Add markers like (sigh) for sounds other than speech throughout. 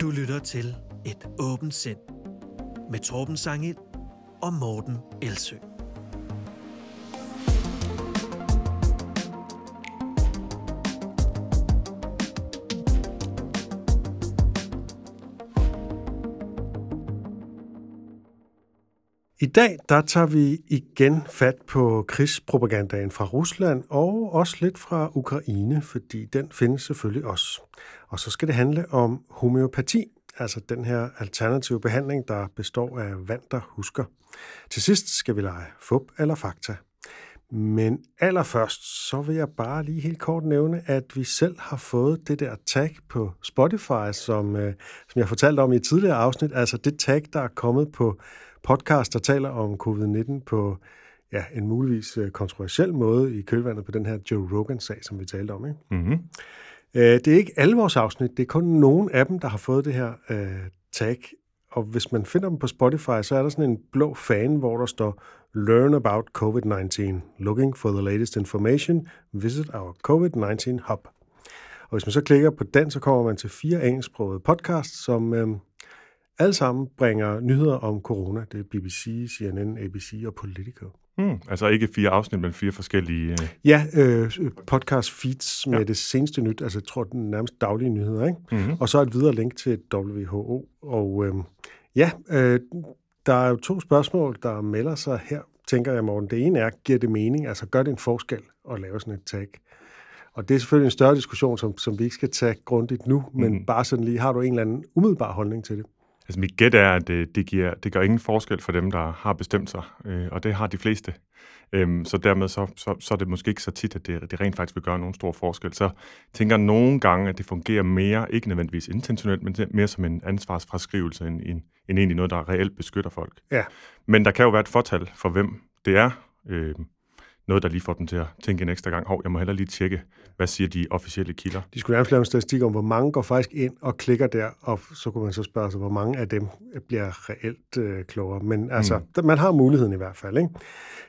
Du lytter til Et åbent sind med Torben Sangel og Morten Elsø. I dag der tager vi igen fat på krigspropagandaen fra Rusland og også lidt fra Ukraine, fordi den findes selvfølgelig også. Og så skal det handle om homeopati, altså den her alternative behandling, der består af vand, der husker. Til sidst skal vi lege fup eller fakta. Men allerførst, så vil jeg bare lige helt kort nævne, at vi selv har fået det der tag på Spotify, som, øh, som jeg fortalte om i et tidligere afsnit. Altså det tag, der er kommet på podcast, der taler om covid-19 på ja, en muligvis øh, kontroversiel måde i kølvandet på den her Joe Rogan-sag, som vi talte om. Ikke? Mm-hmm. Det er ikke alle vores afsnit, det er kun nogle af dem, der har fået det her uh, tag. Og hvis man finder dem på Spotify, så er der sådan en blå fan, hvor der står Learn about COVID-19. Looking for the latest information. Visit our COVID-19 hub. Og hvis man så klikker på den, så kommer man til fire engelsksprogede podcasts, som øh, alle sammen bringer nyheder om corona. Det er BBC, CNN, ABC og Politico. Mm, altså ikke fire afsnit, men fire forskellige... Øh... Ja, øh, podcast feeds med ja. det seneste nyt, altså jeg tror, den nærmest daglige nyheder, ikke? Mm-hmm. Og så et videre link til WHO. Og øh, ja, øh, der er jo to spørgsmål, der melder sig her, tænker jeg, Morten. Det ene er, giver det mening? Altså gør det en forskel at lave sådan et tag? Og det er selvfølgelig en større diskussion, som, som vi ikke skal tage grundigt nu, men mm. bare sådan lige, har du en eller anden umiddelbar holdning til det? Altså mit gæt er, at det, det, giver, det gør ingen forskel for dem, der har bestemt sig, øh, og det har de fleste. Øhm, så dermed så, så, så er det måske ikke så tit, at det, det rent faktisk vil gøre nogen stor forskel. Så tænker jeg nogle gange, at det fungerer mere, ikke nødvendigvis intentionelt, men mere som en ansvarsfraskrivelse, end, end, end egentlig noget, der reelt beskytter folk. Ja. Men der kan jo være et fortal for, hvem det er. Øh, noget, der lige får dem til at tænke en ekstra gang, hov, jeg må heller lige tjekke, hvad siger de officielle kilder. De skulle nærmest lave en statistik om, hvor mange går faktisk ind og klikker der, og så kunne man så spørge sig, hvor mange af dem bliver reelt øh, klogere. Men altså, mm. man har muligheden i hvert fald. Ikke?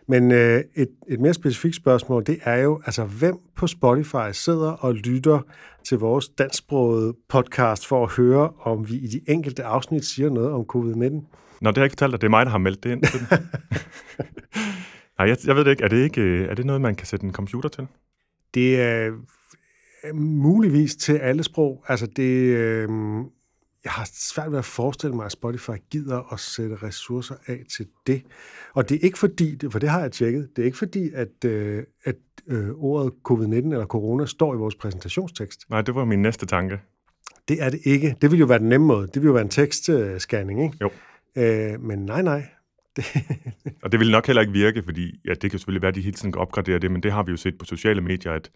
Men øh, et, et mere specifikt spørgsmål, det er jo, altså, hvem på Spotify sidder og lytter til vores dansksprogede podcast for at høre, om vi i de enkelte afsnit siger noget om covid-19? Nå, det har jeg ikke fortalt dig. Det er mig, der har meldt det ind. (laughs) Nej, jeg, jeg ved det ikke. Er det, ikke. Øh, er det noget, man kan sætte en computer til? Det er muligvis til alle sprog. Altså det, øh, jeg har svært ved at forestille mig, at Spotify gider at sætte ressourcer af til det. Og det er ikke fordi, for det har jeg tjekket, det er ikke fordi, at, øh, at øh, ordet covid-19 eller corona står i vores præsentationstekst. Nej, det var min næste tanke. Det er det ikke. Det vil jo være den nemme måde. Det vil jo være en tekstscanning, ikke? Jo. Øh, men nej, nej. Det... og det vil nok heller ikke virke, fordi ja, det kan selvfølgelig være, at de hele tiden kan opgradere det, men det har vi jo set på sociale medier, at,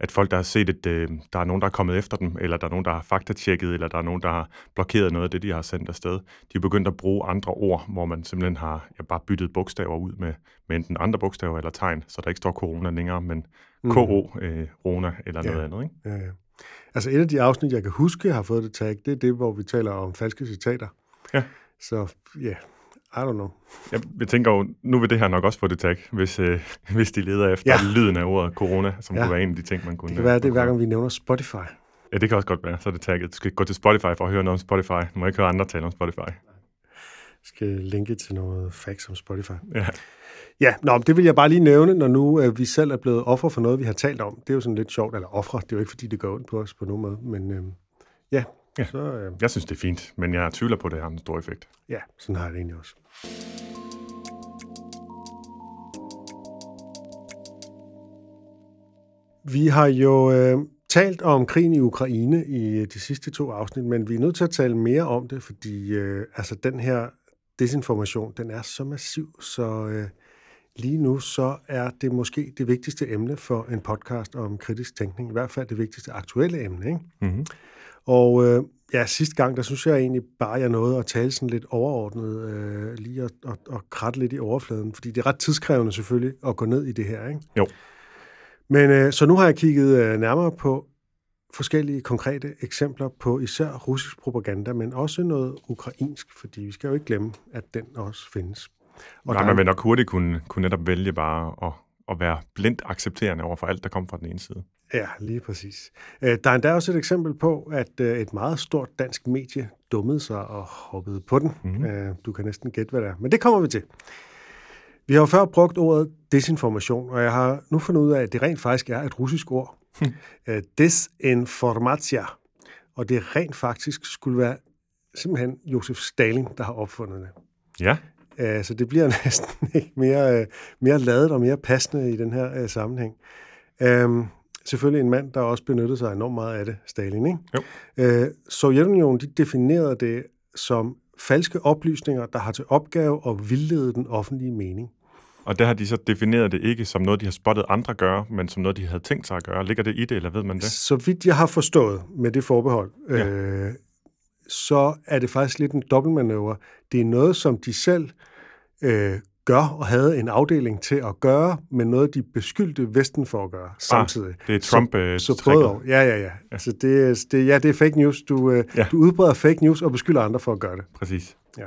at folk, der har set, at øh, der er nogen, der er kommet efter dem, eller der er nogen, der har faktatjekket, eller der er nogen, der har blokeret noget af det, de har sendt afsted. De er begyndt at bruge andre ord, hvor man simpelthen har ja, bare byttet bogstaver ud med, med enten andre bogstaver eller tegn, så der ikke står corona længere, men mm. KO, øh, Rona eller ja. noget andet. Ikke? Ja, ja. Altså et af de afsnit, jeg kan huske, har fået det tag, det er det, hvor vi taler om falske citater. Ja. Så ja, i don't know. Jeg, jeg tænker jo, nu vil det her nok også få det tag, hvis, øh, (laughs) hvis de leder efter ja. lyden af ordet corona, som ja. kunne være en af de ting, man kunne... Det kan være, det er hver gang, vi nævner Spotify. Ja, det kan også godt være. Så er det tagget. Du skal gå til Spotify for at høre noget om Spotify. Du må ikke høre andre tale om Spotify. Jeg skal linke til noget facts om Spotify. Ja. Ja, nå, det vil jeg bare lige nævne, når nu øh, vi selv er blevet offer for noget, vi har talt om. Det er jo sådan lidt sjovt, eller ofre. Det er jo ikke, fordi det går ondt på os på nogen måde, men øh, ja. Ja. Så, øh, jeg synes, det er fint, men jeg tvivler på, at det har en stor effekt. Ja, sådan har jeg det egentlig også. Vi har jo øh, talt om krigen i Ukraine i de sidste to afsnit, men vi er nødt til at tale mere om det, fordi øh, altså den her desinformation, den er så massiv, så øh, lige nu så er det måske det vigtigste emne for en podcast om kritisk tænkning, i hvert fald det vigtigste aktuelle emne. Ikke? Mm-hmm. Og øh, ja, sidste gang, der synes jeg egentlig bare, jeg nåede at tale sådan lidt overordnet, øh, lige at, at, at kratte lidt i overfladen, fordi det er ret tidskrævende selvfølgelig at gå ned i det her, ikke? Jo. Men øh, så nu har jeg kigget øh, nærmere på forskellige konkrete eksempler på især russisk propaganda, men også noget ukrainsk, fordi vi skal jo ikke glemme, at den også findes. Og Nej, der... man vil nok hurtigt kunne, kunne netop vælge bare at, at være blindt accepterende over for alt, der kommer fra den ene side. Ja, lige præcis. Øh, der er endda også et eksempel på, at øh, et meget stort dansk medie dummede sig og hoppede på den. Mm. Du kan næsten gætte, hvad det er. Men det kommer vi til. Vi har jo før brugt ordet desinformation, og jeg har nu fundet ud af, at det rent faktisk er et russisk ord. Hmm. (laughs) Desinformatia. Og det rent faktisk skulle være simpelthen Josef Stalin, der har opfundet det. Ja. Så det bliver (laughs) næsten ikke mere, mere ladet og mere passende i den her sammenhæng. Um, selvfølgelig en mand, der også benyttede sig enormt meget af det, Stalin. Ikke? Jo. Uh, Sovjetunionen de definerede det som falske oplysninger, der har til opgave at vildlede den offentlige mening. Og der har de så defineret det ikke som noget, de har spottet andre gøre, men som noget, de havde tænkt sig at gøre. Ligger det i det, eller ved man det? Så vidt jeg har forstået med det forbehold, ja. øh, så er det faktisk lidt en dobbeltmanøvre. Det er noget, som de selv øh, gør og havde en afdeling til at gøre, men noget, de beskyldte Vesten for at gøre samtidig. Ah, det er Trump så, så både Ja, ja, ja. ja. Så det, det, ja, det er fake news. Du, øh, ja. du udbreder fake news og beskylder andre for at gøre det. Præcis. Ja.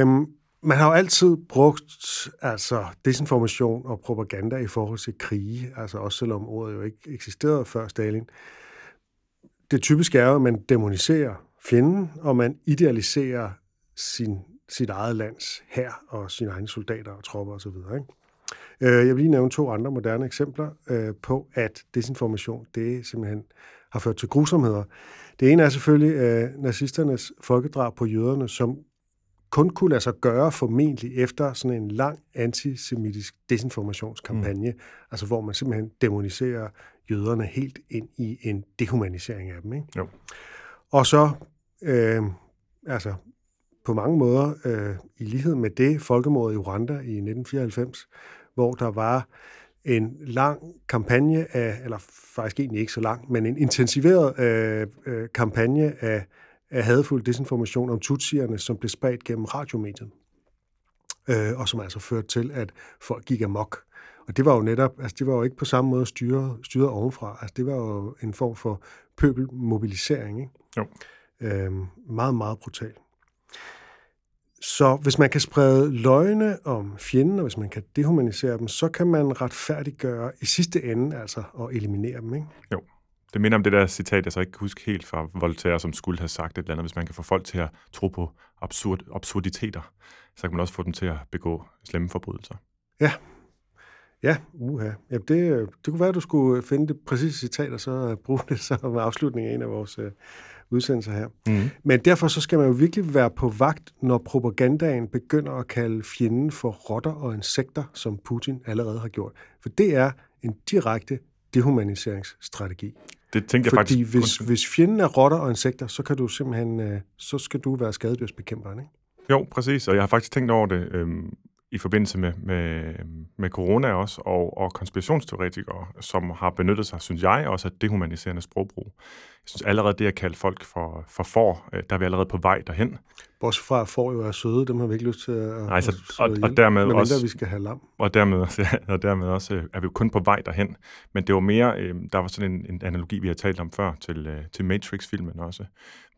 Øhm, man har jo altid brugt altså, desinformation og propaganda i forhold til krige, altså også selvom ordet jo ikke eksisterede før Stalin. Det typiske er jo, at man demoniserer fjenden, og man idealiserer sin, sit eget lands hær og sine egne soldater og tropper osv. Ikke? Øh, jeg vil lige nævne to andre moderne eksempler øh, på, at desinformation det simpelthen har ført til grusomheder. Det ene er selvfølgelig øh, nazisternes folkedrab på jøderne, som kun kunne lade sig gøre formentlig efter sådan en lang antisemitisk desinformationskampagne, mm. altså hvor man simpelthen demoniserer jøderne helt ind i en dehumanisering af dem. Ikke? Jo. Og så, øh, altså på mange måder, øh, i lighed med det folkemordet i Rwanda i 1994, hvor der var en lang kampagne af, eller faktisk egentlig ikke så lang, men en intensiveret øh, øh, kampagne af af hadfuld desinformation om tutsierne, som blev spredt gennem radiomediet, øh, og som altså førte til, at folk gik amok. Og det var jo netop, altså det var jo ikke på samme måde styret, styret ovenfra. Altså det var jo en form for pøbelmobilisering. Ikke? Jo. Øh, meget, meget brutal. Så hvis man kan sprede løgne om fjenden, og hvis man kan dehumanisere dem, så kan man retfærdiggøre i sidste ende, altså at eliminere dem, ikke? Jo. Det minder om det der citat, jeg så ikke kan huske helt fra Voltaire, som skulle have sagt et eller andet. Hvis man kan få folk til at tro på absurd, absurditeter, så kan man også få dem til at begå slemme forbrydelser. Ja, Ja, uha. Ja, det, det kunne være, at du skulle finde det præcise citat, og så bruge det som afslutning af en af vores uh, udsendelser her. Mm. Men derfor så skal man jo virkelig være på vagt, når propagandaen begynder at kalde fjenden for rotter og insekter, som Putin allerede har gjort. For det er en direkte dehumaniseringsstrategi. Det tænker Fordi jeg faktisk... hvis, hvis fjenden er rotter og insekter, så kan du simpelthen, øh, så skal du være skadedyrsbekæmperen, ikke? Jo, præcis, og jeg har faktisk tænkt over det øhm, i forbindelse med, med, med corona også, og, og konspirationsteoretikere, som har benyttet sig, synes jeg, også af dehumaniserende sprogbrug. Jeg synes allerede det at kalde folk for, for for, øh, der er vi allerede på vej derhen. Bortset fra, at får jo er søde, dem har vi ikke lyst til at, Nej, så, at og, og, dermed mindre, også, vi skal have lam. Og dermed, også, (laughs) ja, og dermed også øh, er vi jo kun på vej derhen. Men det var mere, øh, der var sådan en, en analogi, vi har talt om før, til, øh, til Matrix-filmen også,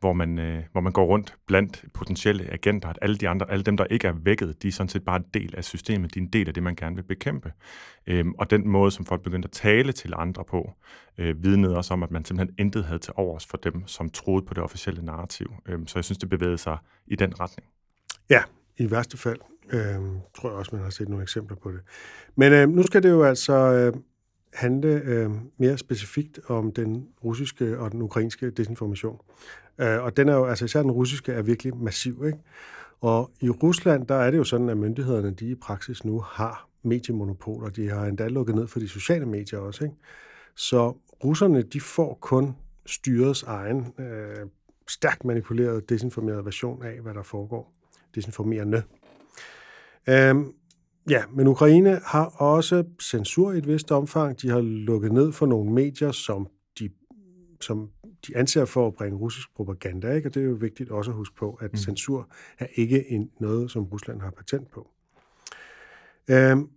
hvor man, øh, hvor man går rundt blandt potentielle agenter, at alle de andre, alle dem, der ikke er vækket, de er sådan set bare en del af systemet, de er en del af det, man gerne vil bekæmpe. Øhm, og den måde, som folk begyndte at tale til andre på, øh, vidnede også om, at man simpelthen intet havde til overs for dem, som troede på det officielle narrativ. Øh, så jeg synes, det bevægede sig i den retning. Ja, i værste fald. Øh, tror jeg også, man har set nogle eksempler på det. Men øh, nu skal det jo altså øh, handle øh, mere specifikt om den russiske og den ukrainske desinformation. Øh, og den er jo, altså især den russiske er virkelig massiv, ikke? Og i Rusland, der er det jo sådan, at myndighederne, de i praksis nu har mediemonopoler. De har endda lukket ned for de sociale medier også, ikke? Så russerne, de får kun styrets egen øh, stærkt manipuleret, desinformeret version af, hvad der foregår. Desinformerende. Øhm, ja, men Ukraine har også censur i et vist omfang. De har lukket ned for nogle medier, som de, som de anser for at bringe russisk propaganda, ikke? og det er jo vigtigt også at huske på, at mm. censur er ikke en, noget, som Rusland har patent på. Øhm,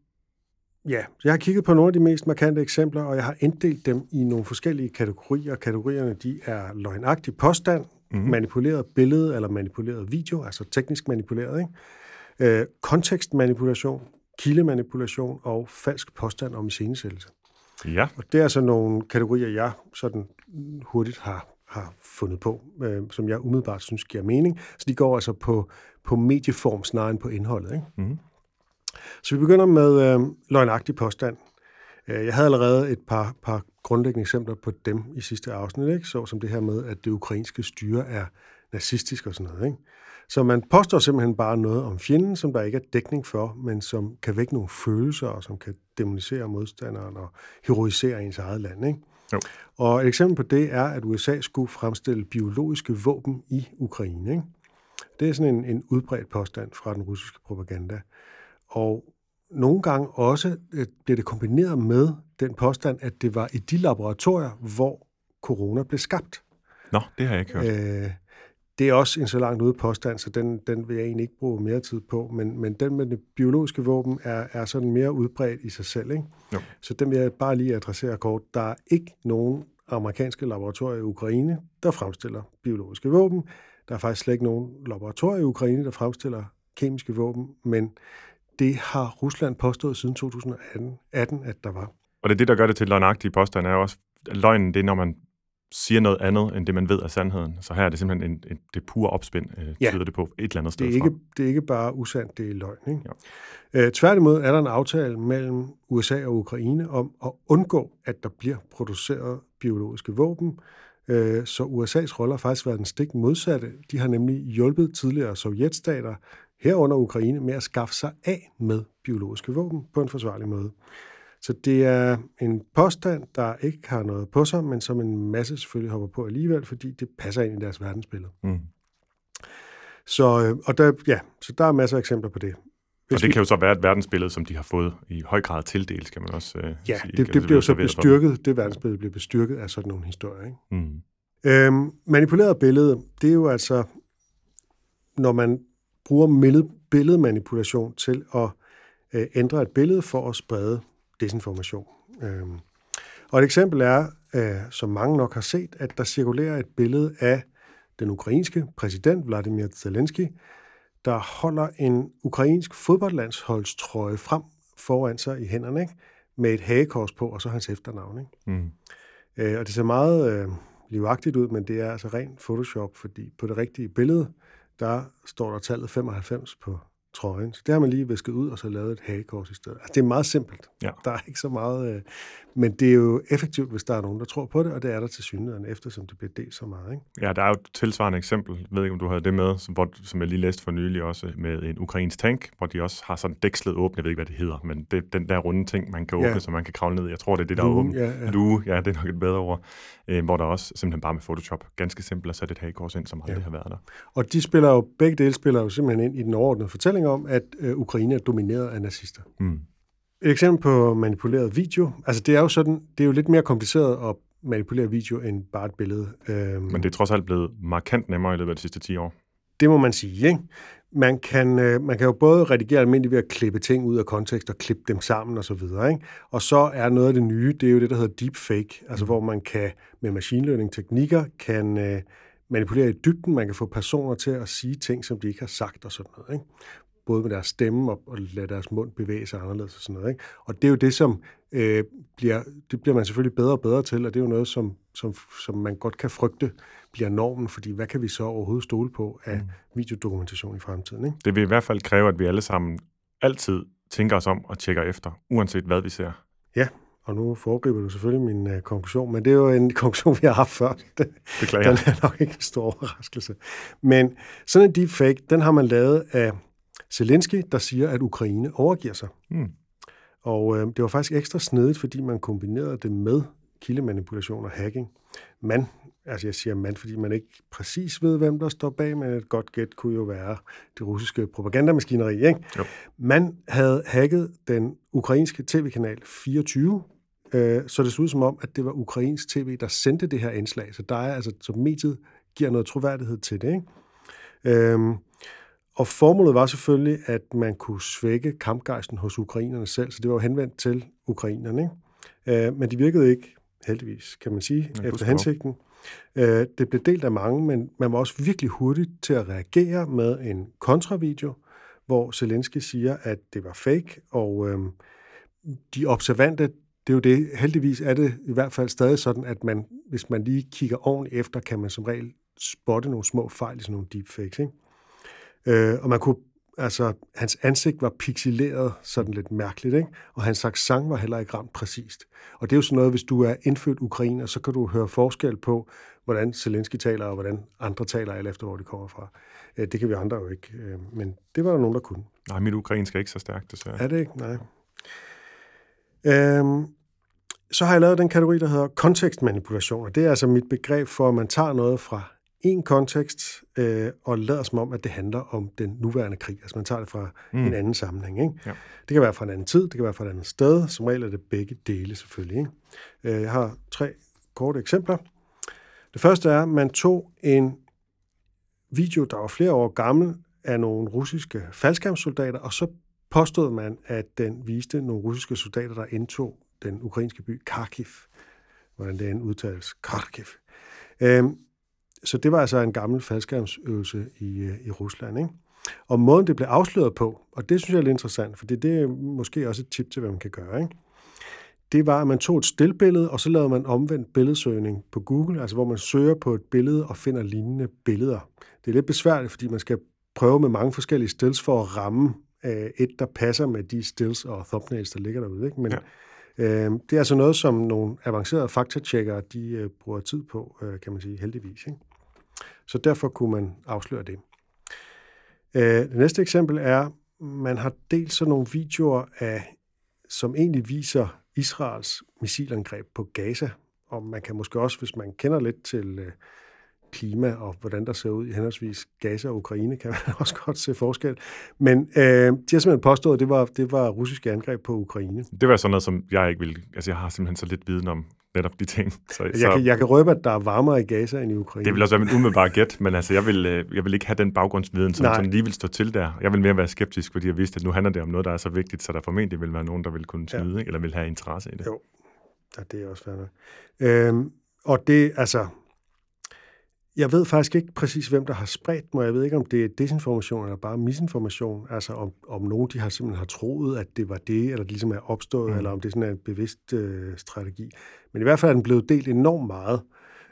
Ja, jeg har kigget på nogle af de mest markante eksempler, og jeg har inddelt dem i nogle forskellige kategorier. Kategorierne de er løgnagtig påstand, mm-hmm. manipuleret billede eller manipuleret video, altså teknisk manipuleret, ikke? Øh, kontekstmanipulation, kildemanipulation og falsk påstand om iscenesættelse. Ja. Og det er altså nogle kategorier, jeg sådan hurtigt har, har fundet på, øh, som jeg umiddelbart synes giver mening. Så de går altså på, på medieform snarere end på indholdet. Ikke? Mm. Så vi begynder med øh, løgnagtig påstand. Øh, Jeg havde allerede et par, par grundlæggende eksempler på dem i sidste afsnit, ikke? så som det her med, at det ukrainske styre er nazistisk og sådan noget. Ikke? Så man påstår simpelthen bare noget om fjenden, som der ikke er dækning for, men som kan vække nogle følelser, og som kan demonisere modstanderen og heroisere ens eget land. Ikke? Jo. Og et eksempel på det er, at USA skulle fremstille biologiske våben i Ukraine. Ikke? Det er sådan en, en udbredt påstand fra den russiske propaganda. Og nogle gange også øh, bliver det kombineret med den påstand, at det var i de laboratorier, hvor corona blev skabt. Nå, det har jeg ikke hørt. Øh, det er også en så langt ude påstand, så den, den vil jeg egentlig ikke bruge mere tid på, men, men den med det biologiske våben er, er sådan mere udbredt i sig selv. Ikke? Jo. Så den vil jeg bare lige adressere kort. Der er ikke nogen amerikanske laboratorier i Ukraine, der fremstiller biologiske våben. Der er faktisk slet ikke nogen laboratorier i Ukraine, der fremstiller kemiske våben, men det har Rusland påstået siden 2018, 18, at der var. Og det er det, der gør det til løgnagtige påstand, er jo også, at løgnen, det er, når man siger noget andet, end det, man ved er sandheden. Så her er det simpelthen en, en, det pure opspind, øh, Ja. tyder det på et eller andet sted Det er, fra. ikke, det er ikke bare usandt, det er løgn. Ikke? Øh, tværtimod er der en aftale mellem USA og Ukraine om at undgå, at der bliver produceret biologiske våben. Øh, så USA's rolle har faktisk været den stik modsatte. De har nemlig hjulpet tidligere sovjetstater herunder Ukraine med at skaffe sig af med biologiske våben på en forsvarlig måde. Så det er en påstand, der ikke har noget på sig, men som en masse selvfølgelig hopper på alligevel, fordi det passer ind i deres verdensbillede. Mm. Så, øh, og der, ja, så der er masser af eksempler på det. Og det kan jo så være et verdensbillede, som de har fået i høj grad tildelt, skal man også øh, Ja, sige. det, Kan det bliver så bestyrket, det verdensbillede bliver bestyrket af sådan nogle historier. Ikke? Mm. Øhm, manipuleret billede, det er jo altså, når man bruger billed- billedmanipulation til at øh, ændre et billede for at sprede desinformation. Øhm, og et eksempel er, øh, som mange nok har set, at der cirkulerer et billede af den ukrainske præsident Vladimir Zelensky, der holder en ukrainsk fodboldlandsholdstrøje frem foran sig i hænderne, ikke? med et hagekors på, og så hans efternavn. Ikke? Mm. Øh, og det ser meget øh, livagtigt ud, men det er altså ren Photoshop, fordi på det rigtige billede, der står der tallet 95 på trøjen. Så det har man lige visket ud, og så lavet et hagekors i stedet. Altså, det er meget simpelt. Ja. Der er ikke så meget... Øh, men det er jo effektivt, hvis der er nogen, der tror på det, og det er der til synligheden, eftersom det bliver delt så meget. Ikke? Ja, der er jo et tilsvarende eksempel, jeg ved ikke, om du havde det med, som, hvor, som jeg lige læste for nylig også, med en ukrainsk tank, hvor de også har sådan dækslet åbent, jeg ved ikke, hvad det hedder, men det, den der runde ting, man kan åbne, Ja. så man kan kravle ned. Jeg tror, det er det, der Lugen, er åbent. ja, ja. Lue, ja, det er nok et bedre ord. Øh, hvor der også simpelthen bare med Photoshop, ganske simpelt at sætte et hagekors ind, som aldrig Ja. har været der. Og de spiller jo, begge dele spiller jo simpelthen ind i den overordnede fortælling om, at øh, Ukraine er domineret af nazister. Mm. Et eksempel på manipuleret video. Altså det er jo sådan, det er jo lidt mere kompliceret at manipulere video end bare et billede. Øhm, Men det er trods alt blevet markant nemmere i løbet af de sidste 10 år. det må man sige, ikke? Man kan, øh, man kan jo både redigere almindeligt ved at klippe ting ud af kontekst og klippe dem sammen og så videre, ikke? Og så er noget af det nye, det er jo det, der hedder deepfake, altså hvor man kan med machine learning teknikker kan øh, manipulere i dybden, man kan få personer til at sige ting, som de ikke har sagt og sådan noget, ikke? Både med deres stemme og, og lade deres mund bevæge sig anderledes og sådan noget. Ikke? Og det er jo det, som øh, bliver, det bliver man selvfølgelig bedre og bedre til, og det er jo noget, som, som, som man godt kan frygte bliver normen, fordi hvad kan vi så overhovedet stole på af mm. videodokumentation i fremtiden? Ikke? Det vil i hvert fald kræve, at vi alle sammen altid tænker os om og tjekker efter, uanset hvad vi ser. Ja, og nu foregriber du selvfølgelig min øh, konklusion, men det er jo en (laughs) konklusion, vi har haft før. (laughs) Den, Beklager. den er nok ikke en stor overraskelse. Men sådan en deepfake, den har man lavet af Zelensky, der siger, at Ukraine overgiver sig. Mm. Og øh, det var faktisk ekstra snedigt, fordi man kombinerede det med kildemanipulation og hacking. Man, altså jeg siger man, fordi man ikke præcis ved, hvem der står bag, men et godt gæt kunne jo være det russiske propagandamaskineri. Ikke? Jo. Man havde hacket den ukrainske tv-kanal 24, øh, så det så ud som om, at det var ukrainsk tv, der sendte det her indslag. Så der er altså, så mediet giver noget troværdighed til det. Ikke? Øhm, og formålet var selvfølgelig, at man kunne svække kampgejsten hos ukrainerne selv, så det var jo henvendt til ukrainerne. Ikke? Øh, men det virkede ikke, heldigvis, kan man sige, Ja, efter hensigten. Øh, det blev delt af mange, men man var også virkelig hurtigt til at reagere med en kontravideo, hvor Zelensky siger, at det var fake, og øh, de observante, det er jo det, heldigvis er det i hvert fald stadig sådan, at man, hvis man lige kigger ordentligt efter, kan man som regel spotte nogle små fejl i sådan nogle deepfakes. Ikke? Øh, og man kunne, altså, hans ansigt var pixeleret sådan lidt mærkeligt, ikke? og hans accent var heller ikke ramt præcist. Og det er jo sådan noget, hvis du er indfødt ukrainer, så kan du høre forskel på, hvordan Zelensky taler, og hvordan andre taler, alt efter hvor de kommer fra. Øh, det kan vi andre jo ikke, øh, men det var der nogen, der kunne. Nej, mit ukrainsk er ikke så stærkt, desværre. Er det ikke? Nej. Øhm, så har jeg lavet den kategori, der hedder kontekstmanipulation, og det er altså mit begreb for, at man tager noget fra en kontekst øh, og lader som om, at det handler om den nuværende krig. Altså man tager det fra mm. en anden sammenhæng. Ikke? Ja. Det kan være fra en anden tid, det kan være fra et andet sted. Som regel er det begge dele selvfølgelig. Ikke? Øh, jeg har tre korte eksempler. Det første er, at man tog en video, der var flere år gammel, af nogle russiske faldskærmssoldater, og så påstod man, at den viste nogle russiske soldater, der indtog den ukrainske by Kharkiv. Hvordan det end udtales. Kharkiv. Øhm, så det var altså en gammel faldskærmsøvelse i, øh, i Rusland. Ikke? Og måden, det blev afsløret på, og det synes jeg er lidt interessant, for det er måske også et tip til, hvad man kan gøre. Ikke? Det var, at man tog et stillbillede, og så lavede man omvendt billedsøgning på Google, altså hvor man søger på et billede og finder lignende billeder. Det er lidt besværligt, fordi man skal prøve med mange forskellige stills for at ramme øh, et, der passer med de stills og thumbnails, der ligger derude. Ikke? Men ja. øh, det er altså noget, som nogle avancerede faktatjekkere, de øh, bruger tid på, øh, kan man sige, heldigvis. Ikke? Så derfor kunne man afsløre det. Øh, det næste eksempel er, man har delt sådan nogle videoer af, som egentlig viser Israels missilangreb på Gaza. Og man kan måske også, hvis man kender lidt til øh, klima og hvordan der ser ud i henholdsvis Gaza og Ukraine, kan man (laughs) også godt se forskel. Men øh, de har simpelthen påstået, at det var, det var russiske angreb på Ukraine. Det var sådan noget, som jeg ikke vil... Altså, jeg har simpelthen så lidt viden om netop de ting. (laughs) Så, jeg, så, kan, jeg kan røbe, at der er varmere i Gaza end i Ukraine. Det vil også være min umiddelbare gæt, men altså, jeg vil, øh, jeg vil ikke have den baggrundsviden, som, som lige vil stå til der. Jeg vil mere være skeptisk, fordi jeg vidste, at nu handler det om noget, der er så vigtigt, så der formentlig vil være nogen, der vil kunne snyde, ja. eller vil have interesse i det. Jo, ja, det er også fair øhm, Og det, altså, jeg ved faktisk ikke præcis, hvem der har spredt mig. Jeg ved ikke, om det er desinformation eller bare misinformation. Altså, om, om nogen de har simpelthen har troet, at det var det, eller det ligesom er opstået, mm. eller om det sådan er en bevidst øh, strategi. Men i hvert fald er den blevet delt enormt meget,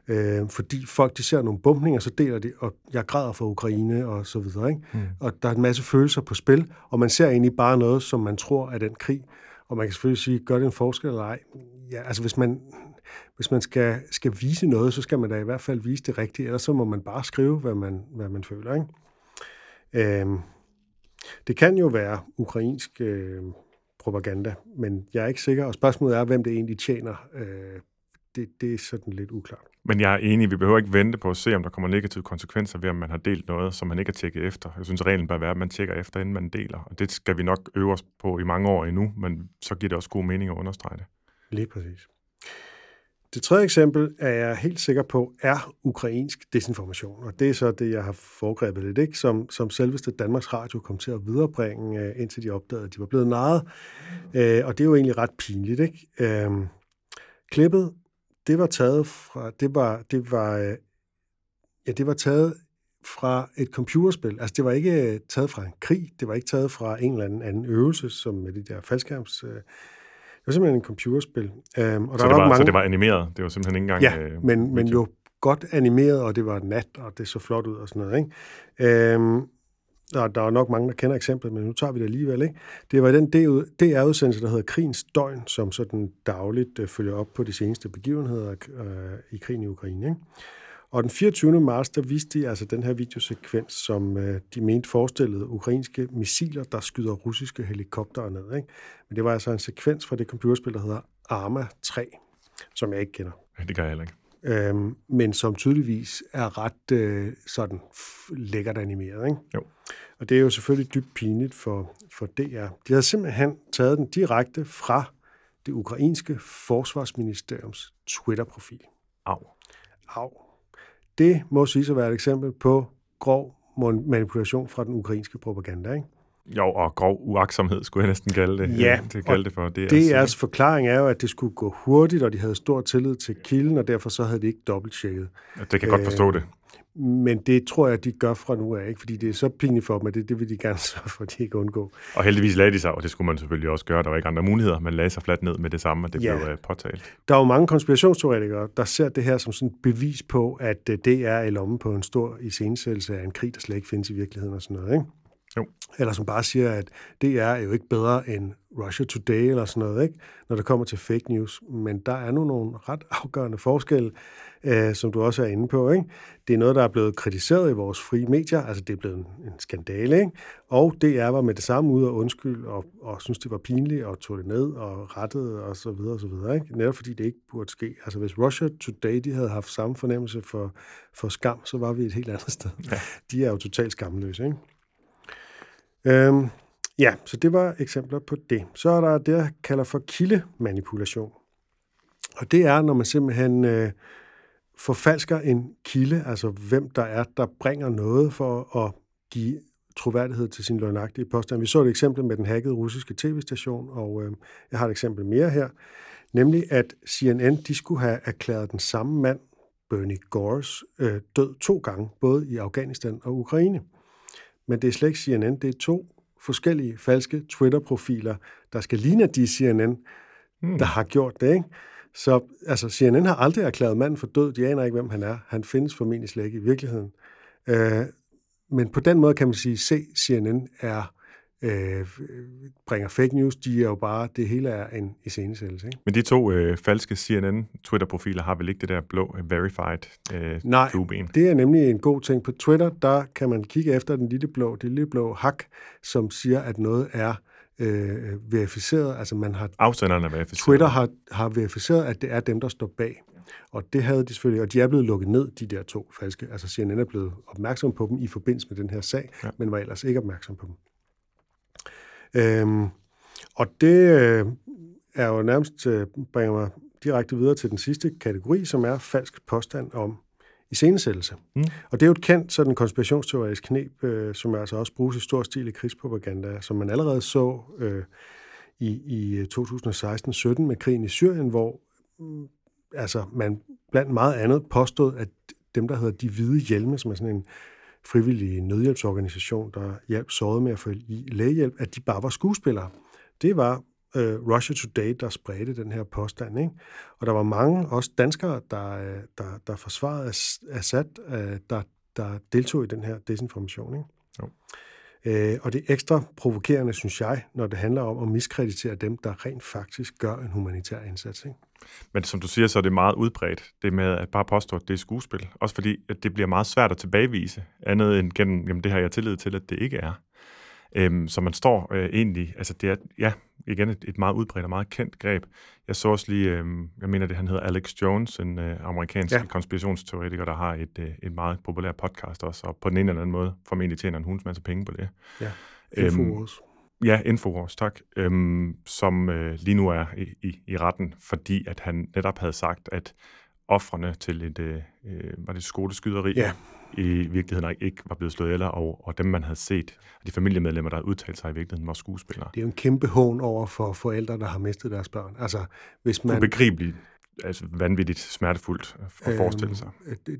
øh, fordi folk de ser nogle bumpninger, så deler de, og jeg græder for Ukraine og så videre. Ikke? Mm. Og der er en masse følelser på spil, og man ser egentlig bare noget, som man tror er den krig. Og man kan selvfølgelig sige, gør det en forskel eller ej? Ja, altså hvis man, hvis man skal, skal vise noget, så skal man da i hvert fald vise det rigtigt, ellers så må man bare skrive, hvad man, hvad man føler. Ikke? Øhm, det kan jo være ukrainsk øh, propaganda, men jeg er ikke sikker, og spørgsmålet er, hvem det egentlig tjener. Øh, det, det er sådan lidt uklart. Men jeg er enig, vi behøver ikke vente på at se, om der kommer negative konsekvenser ved, om man har delt noget, som man ikke har tjekket efter. Jeg synes, reglen bør være, at man tjekker efter, inden man deler. Og det skal vi nok øve os på i mange år endnu, men så giver det også god mening at understrege det. Lige præcis. Det tredje eksempel er jeg helt sikker på er ukrainsk desinformation, og det er så det, jeg har foregrebet lidt, ikke? Som, som selveste Danmarks Radio kom til at viderebringe, øh, indtil de opdagede, at de var blevet narret. Øh, og det er jo egentlig ret pinligt. Ikke? Uh, klippet, det var taget fra, det var, det var, øh, ja, det var taget fra et computerspil. Altså, det var ikke taget fra en krig, det var ikke taget fra en eller anden, anden øvelse, som med de der faldskærms... Øh, var simpelthen en computerspil. Um, og så, der det var, mange... så det var animeret? Det var simpelthen ikke engang... Ja, øh, men, men jo godt animeret, og det var nat, og det så flot ud og sådan noget. Ikke? Um, og der er nok mange, der kender eksemplet, men nu tager vi det alligevel. Ikke? Det var den DR-udsendelse, der hedder Krigens Døgn, som sådan dagligt uh, følger op på de seneste begivenheder uh, i krigen i Ukraine. Ikke? Og den 24. marts, der viste de altså den her videosekvens, som øh, de mente forestillede ukrainske missiler, der skyder russiske helikoptere ned. Ikke? Men det var altså en sekvens fra det computerspil, der hedder Arma 3, som jeg ikke kender. Ja, det gør jeg heller ikke. Øhm, men som tydeligvis er ret øh, sådan lækkert animeret. Ikke? Jo. Og det er jo selvfølgelig dybt pinligt for, for DR. De havde simpelthen taget den direkte fra det ukrainske forsvarsministeriums Twitter-profil. Au. Au. Det må sige at være et eksempel på grov manipulation fra den ukrainske propaganda, ikke? Jo, og grov uaksomhed skulle jeg næsten kalde det. Ja, det, kalde det for. Det er DR's altså, forklaring er jo, at det skulle gå hurtigt, og de havde stor tillid til kilden, og derfor så havde de ikke dobbelttjekket. Ja, det kan jeg godt forstå det. Men det tror jeg, de gør fra nu af, ikke? fordi det er så pinligt for dem, at det, det vil de gerne (laughs) sørge for, at de ikke undgå. Og heldigvis lagde de sig, og det skulle man selvfølgelig også gøre. Der var ikke andre muligheder. Man lagde sig fladt ned med det samme, og det ja. blev uh, påtalt. Der er jo mange konspirationsteoretikere, der ser det her som sådan et bevis på, at det er i lommen på en stor iscenesættelse af en krig, der slet ikke findes i virkeligheden og sådan noget. Ikke? Jo. Eller som bare siger, at det er jo ikke bedre end Russia Today eller sådan noget, ikke? når det kommer til fake news. Men der er nu nogle ret afgørende forskelle, øh, som du også er inde på. Ikke? Det er noget, der er blevet kritiseret i vores frie medier, altså det er blevet en, en skandale, ikke? og DR var med det samme ud og undskyld, og, og synes det var pinligt, og tog det ned og rettede, og så videre, og så videre. Ikke? Netop fordi det ikke burde ske. Altså hvis Russia Today, de havde haft samme fornemmelse for, for skam, så var vi et helt andet sted. Ja. De er jo totalt skamløse, ikke? Øhm, ja, så det var eksempler på det. Så er der det, jeg kalder for kildemanipulation. Og det er, når man simpelthen øh, forfalsker en kilde, altså hvem der er, der bringer noget for at give troværdighed til sin løgnagtige påstand. Vi så et eksempel med den hackede russiske tv-station, og øh, jeg har et eksempel mere her, nemlig at CNN de skulle have erklæret den samme mand, Bernie Gores, øh, død to gange, både i Afghanistan og Ukraine men det er slet ikke CNN. Det er to forskellige falske Twitter-profiler, der skal ligne de CNN, hmm. der har gjort det. Ikke? Så altså, CNN har aldrig erklæret manden for død. De aner ikke, hvem han er. Han findes formentlig slet ikke i virkeligheden. Øh, men på den måde kan man sige, at CNN er øh, bringer fake news, de er jo bare, det hele er en iscenesættelse. Ikke? Men de to øh, falske CNN-Twitter-profiler har vel ikke det der blå øh, verified øh, Nej, flueben? det er nemlig en god ting. På Twitter, der kan man kigge efter den lille blå, det lille blå hak, som siger, at noget er øh, verificeret. Altså man har, Afsenderen er verificeret. Twitter har, har verificeret, at det er dem, der står bag. Og det havde de selvfølgelig, og de er blevet lukket ned, de der to falske. Altså CNN er blevet opmærksom på dem i forbindelse med den her sag, ja. men var ellers ikke opmærksom på dem. Øhm, og det øh, er jo nærmest øh, bringer mig direkte videre til den sidste kategori, som er falsk påstand om iscenesættelse. Mm. Og det er jo et kendt sådan konspirationsteoretisk knep, øh, som altså også bruges i stor stil i krigspropaganda, som man allerede så øh, i, i 2016-17 med krigen i Syrien, hvor øh, altså man blandt meget andet påstod, at dem, der hedder de hvide hjelme, som er sådan en frivillige nødhjælpsorganisation, der hjalp såret med at få lægehjælp, at de bare var skuespillere. Det var øh, Russia Today, der spredte den her påstand. Ikke? Og der var mange, også danskere, der, øh, der, der forsvarede Assad, øh, der, der deltog i den her desinformation. Ikke? Jo. Øh, og det er ekstra provokerende, synes jeg, når det handler om at miskreditere dem, der rent faktisk gør en humanitær indsats. Ikke? Men som du siger, så er det meget udbredt, det med at bare påstå, at det er skuespil. Også fordi, at det bliver meget svært at tilbagevise, andet end gennem, jamen det har jeg tillid til, at det ikke er. Øhm, så man står øh, egentlig, altså det er, ja, igen et, et meget udbredt og meget kendt greb. Jeg så også lige, øh, jeg mener det, han hedder Alex Jones, en øh, amerikansk ja. konspirationsteoretiker, der har et, øh, et meget populær podcast også, og på den ene eller anden måde formentlig tjener en hunds masse penge på det. Ja, Infowars. Øhm, ja, Infowars, tak. Øhm, som øh, lige nu er i, i, i retten, fordi at han netop havde sagt, at offrene til et, øh, øh var det skoleskyderi, ja i virkeligheden ikke var blevet slået ihjel, og, og dem, man havde set, de familiemedlemmer, der havde udtalt sig i virkeligheden, var skuespillere. Det er jo en kæmpe hån over for forældre, der har mistet deres børn. Altså, hvis man... Ubegribeligt, altså vanvittigt smertefuldt at forestille sig. Øhm,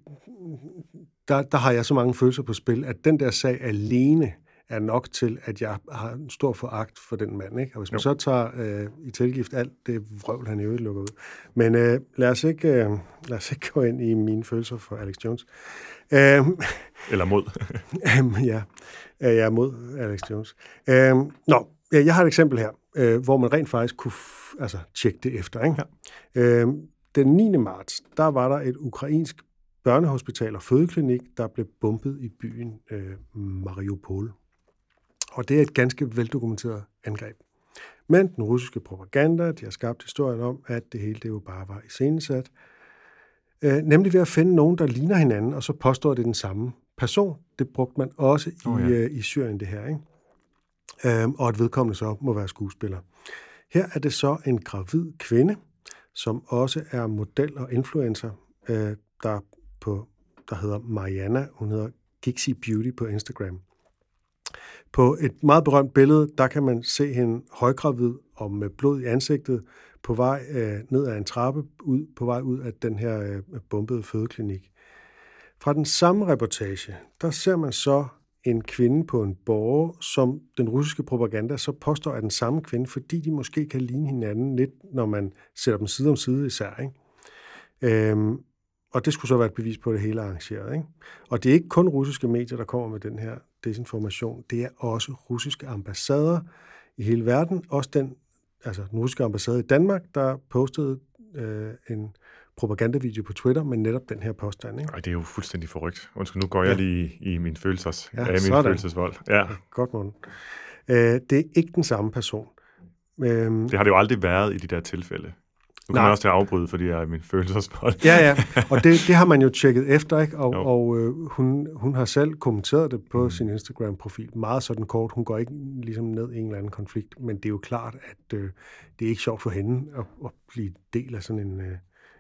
der, der har jeg så mange følelser på spil, at den der sag alene er nok til, at jeg har en stor foragt for den mand. Ikke? Og hvis man jo. så tager øh, i tilgift alt det vrøvl, han i øvrigt lukker ud. Men øh, lad, os ikke, øh, lad os ikke gå ind i mine følelser for Alex Jones. Øh, (laughs) Eller mod. øh, ja, jeg er mod Alex Jones. Øh, nå, jeg har et eksempel her, øh, hvor man rent faktisk kunne altså, tjekke det efter. Ikke? Ja. Øh, den 9. marts, der var der et ukrainsk børnehospital og fødeklinik, der blev bumpet i byen øh, Mariupol. Og det er et ganske veldokumenteret angreb. Men den russiske propaganda, de har skabt historien om, at det hele det jo bare var iscenesat. Øh, nemlig ved at finde nogen, der ligner hinanden, og så påstår det den samme person. Det brugte man også oh, ja. i, øh, i Syrien, det her. Ikke? Øh, og at vedkommende så må være skuespiller. Her er det så en gravid kvinde, som også er model og influencer, øh, der, på, der hedder Mariana. Hun hedder Gixi Beauty på Instagram. På et meget berømt billede, der kan man se hende højgravid og med blod i ansigtet på vej øh, ned ad en trappe, ud, på vej ud af den her øh, bombede fødeklinik. Fra den samme reportage, der ser man så en kvinde på en borger, som den russiske propaganda så påstår er den samme kvinde, fordi de måske kan ligne hinanden lidt, når man sætter dem side om side især. Ikke? Øhm, og det skulle så være et bevis på, at det hele er arrangeret. Ikke? Og det er ikke kun russiske medier, der kommer med den her desinformation. Det er også russiske ambassader i hele verden. Også den, altså den russiske ambassade i Danmark, der postede øh, en propagandavideo på Twitter med netop den her påstand. Ikke? Ej, det er jo fuldstændig forrygt. Undskyld, nu går jeg lige i min, følelses, Ja, ja, min sådan. følelsesvold. Ja. Godt, morgen. Øh, det er ikke den samme person. Øhm, Det har det jo aldrig været i de der tilfælde. Nu kommer jeg også til at afbryde, fordi jeg er min følelsesvold. Ja, ja, og det, (laughs) det har man jo tjekket efter, ikke? og, Jo. og øh, hun, hun har selv kommenteret det på mm. sin Instagram-profil. Meget sådan kort, hun går ikke ligesom ned i en eller anden konflikt, men det er jo klart, at øh, det er ikke sjovt for hende at, at blive del af sådan en, øh,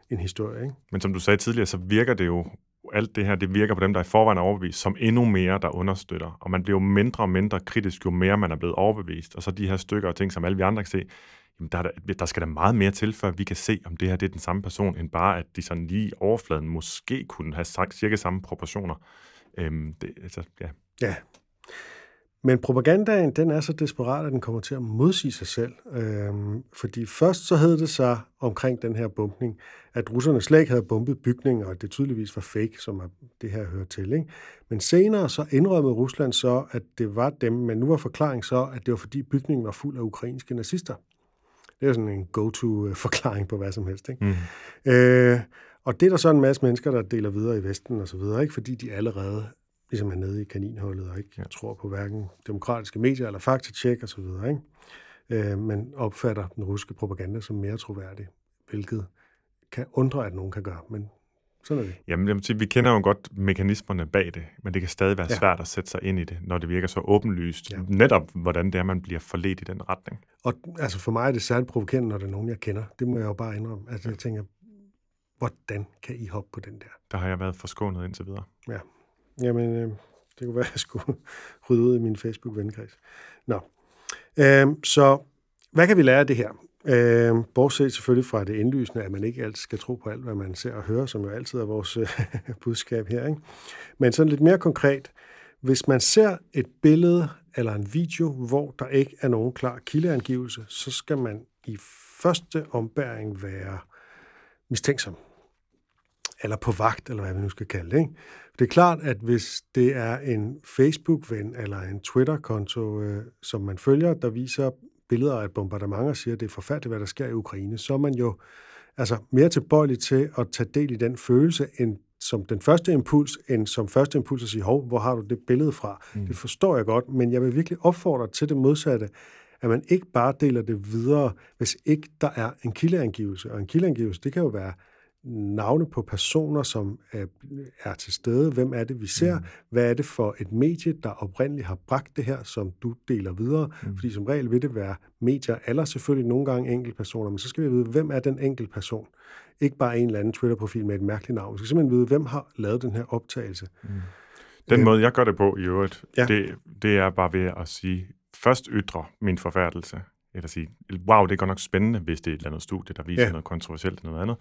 en historie. Ikke? Men som du sagde tidligere, så virker det jo, alt det her, det virker på dem, der i forvejen er overbevist, som endnu mere, der understøtter. Og man bliver jo mindre og mindre kritisk, jo mere man er blevet overbevist. Og så de her stykker og ting, som alle vi andre kan se, jamen der, der, der skal der meget mere til, før vi kan se, om det her det er den samme person, end bare, at de sådan lige i overfladen måske kunne have sagt cirka samme proportioner. Øhm, det, altså, ja. Ja. Men propagandaen, den er så desperat, at den kommer til at modsige sig selv. Øhm, fordi først så hed det sig omkring den her bumpning, at russerne slet ikke havde bumpet bygninger, og det tydeligvis var fake, som det her hører til. Ikke? Men senere så indrømmede Rusland så, at det var dem, men nu var forklaringen så, at det var fordi bygningen var fuld af ukrainske nazister. Det er sådan en go-to-forklaring på hvad som helst. Ikke? Mm. Øh, og det er der så en masse mennesker, der deler videre i Vesten og så videre, ikke? fordi de allerede ligesom er nede i kaninhullet og ikke ja. tror på hverken demokratiske medier eller faktatjek og så videre. Ikke? Øh, men opfatter den russiske propaganda som mere troværdig, hvilket kan undre, at nogen kan gøre, men sådan er det. Jamen, jeg må sige, vi kender jo godt mekanismerne bag det, men det kan stadig være Ja. svært at sætte sig ind i det, når det virker så åbenlyst. Ja. Ja. Netop, hvordan det er, man bliver forledt i den retning. Og altså for mig er det særligt provokerende, når det er nogen, jeg kender. Det må jeg jo bare indrømme. Altså jeg tænker, hvordan kan I hoppe på den der? Der har jeg været forskånet indtil videre. Jamen, øh, det kunne være, at jeg skulle (laughs) rydde ud i min Facebook-vennekreds. Nå. Øh, så hvad kan vi lære af det her? Øh, bortset selvfølgelig fra det indlysende, at man ikke altid skal tro på alt, hvad man ser og hører, som jo altid er vores øh, (laughs) budskab her. Ikke? Men sådan lidt mere konkret, hvis man ser et billede eller en video, hvor der ikke er nogen klar kildeangivelse, så skal man i første ombæring være mistænksom eller på vagt, eller hvad vi nu skal kalde det. Ikke? Det er klart, at hvis det er en Facebook-ven eller en Twitter-konto, øh, som man følger, der viser billeder af et bombardement og siger, at det er forfærdeligt, hvad der sker i Ukraine, så er man jo altså, mere tilbøjelig til at tage del i den følelse, end som den første impuls, end som første impuls at sige, hov, hvor har du det billede fra? Mm. Det forstår jeg godt, men jeg vil virkelig opfordre til det modsatte, at man ikke bare deler det videre, hvis ikke der er en kildeangivelse. Og en kildeangivelse, det kan jo være navne på personer, som er, til stede. Hvem er det, vi ser? Mm. Hvad er det for et medie, der oprindeligt har bragt det her, som du deler videre? Mm. Fordi som regel vil det være medier, eller selvfølgelig nogle gange enkeltpersoner, men så skal vi vide, hvem er den enkelte person? Ikke bare en eller anden Twitter-profil med et mærkeligt navn. Vi skal simpelthen vide, hvem har lavet den her optagelse. Mm. Den Øh, måde, jeg gør det på i øvrigt, ja. det, det er bare ved at sige, først ytre min forfærdelse, eller sige, wow, det er godt nok spændende, hvis det er et eller andet studie, der viser Ja. noget kontroversielt eller noget andet.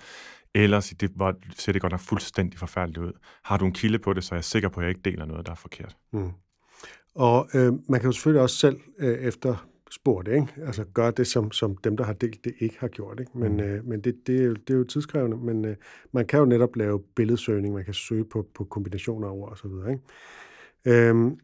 Eller sige, det var, ser det godt nok fuldstændig forfærdeligt ud. Har du en kilde på det, så er jeg sikker på, at jeg ikke deler noget, der er forkert. Mm. Og øh, man kan jo selvfølgelig også selv øh, efter spor det, ikke? Altså gøre det, som, som dem, der har delt det, ikke har gjort. Ikke? Men, Mm. øh, men det, det, er jo, det er jo tidskrævende, men øh, man kan jo netop lave billedsøgning, man kan søge på, på kombinationer af ord osv. Ikke? Øhm,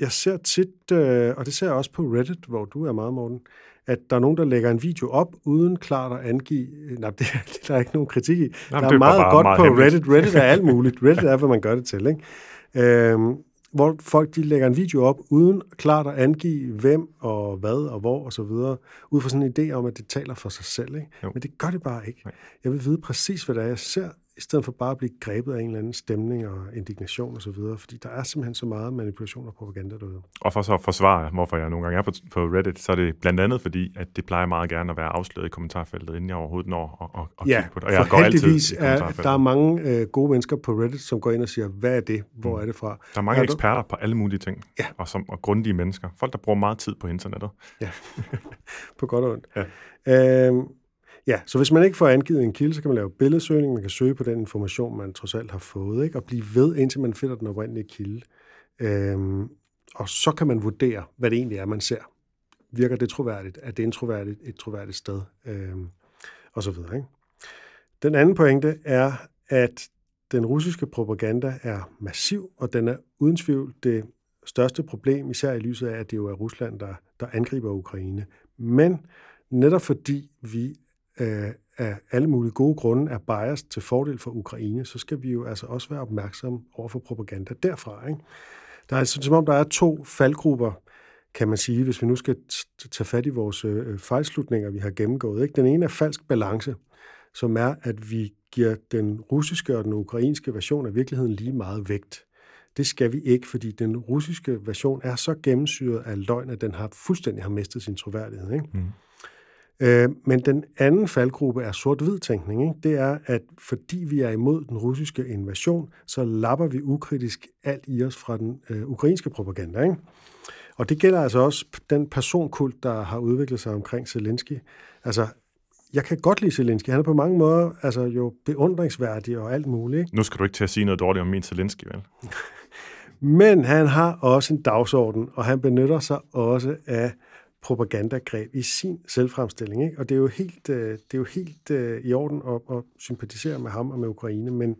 jeg ser tit, øh, og det ser jeg også på Reddit, hvor du er meget, Morten, at der er nogen, der lægger en video op, uden klart at angive... Nej, det, er- (laughs) det er der ikke nogen kritik i. Jamen, der det er er meget godt meget på hemmeligt. Reddit. Reddit er alt (laughs) muligt. Reddit er, hvad man gør det til. Ikke? Øhm, hvor folk de lægger en video op, uden klart at angive hvem og hvad og hvor og så videre, ud fra sådan en idé om, at det taler for sig selv. Ikke? Jo. Men det gør det bare ikke. Nej. Jeg vil vide præcis, hvad det er, jeg ser, i stedet for bare at blive grebet af en eller anden stemning og indignation og så videre, fordi der er simpelthen så meget manipulation og propaganda derude. Og for så at forsvare, hvorfor jeg nogle gange er på, på Reddit, så er det blandt andet fordi, at det plejer meget gerne at være afsløret i kommentarfeltet, inden jeg overhovedet når at, at, at kigge på det. Og jeg for går altid heldigvis i er, der er mange øh, gode mennesker på Reddit, som går ind og siger, hvad er det? Hvor Mm. er det fra? Der er mange Er du- eksperter på alle mulige ting, Ja. og, som, og grundige mennesker. Folk, der bruger meget tid på internettet. (laughs) På godt og ondt. Ja. Øhm, Ja, så hvis man ikke får angivet en kilde, så kan man lave billedsøgning, man kan søge på den information, man trods alt har fået, ikke? og blive ved, indtil man finder den oprindelige kilde. Øhm, og så kan man vurdere, hvad det egentlig er, man ser. Virker det troværdigt? Er det introværdigt? et troværdigt sted? Øhm, og så videre. Ikke? Den anden pointe er, at den russiske propaganda er massiv, og den er uden tvivl det største problem, især i lyset af, at det jo er Rusland, der, der angriber Ukraine. Men netop fordi vi øh, af alle mulige gode grunde er biased til fordel for Ukraine, så skal vi jo altså også være opmærksomme over for propaganda derfra. Ikke? Der er altså som om, der er to faldgrupper, kan man sige, hvis vi nu skal tage fat i vores øh, øh, fejlslutninger, vi har gennemgået. Ikke? Den ene er falsk balance, som er, at vi giver den russiske og den ukrainske version af virkeligheden lige meget vægt. Det skal vi ikke, fordi den russiske version er så gennemsyret af løgn, at den har fuldstændig har mistet sin troværdighed. Ikke? Mm. Øh, men den anden faldgruppe er sort-hvid tænkning. Ikke? Det er, at fordi vi er imod den russiske invasion, så lapper vi ukritisk alt i os fra den øh, ukrainske propaganda. Ikke? Og det gælder altså også den personkult, der har udviklet sig omkring Zelensky. Altså, jeg kan godt lide Zelensky. Han er på mange måder altså, jo beundringsværdig og alt muligt. Ikke? Nu skal du ikke til at sige noget dårligt om min Zelensky, vel? (laughs) Men han har også en dagsorden, og han benytter sig også af propagandagreb i sin selvfremstilling. Ikke? Og det er jo helt, øh, det er jo helt øh, i orden at, at sympatisere med ham og med Ukraine, men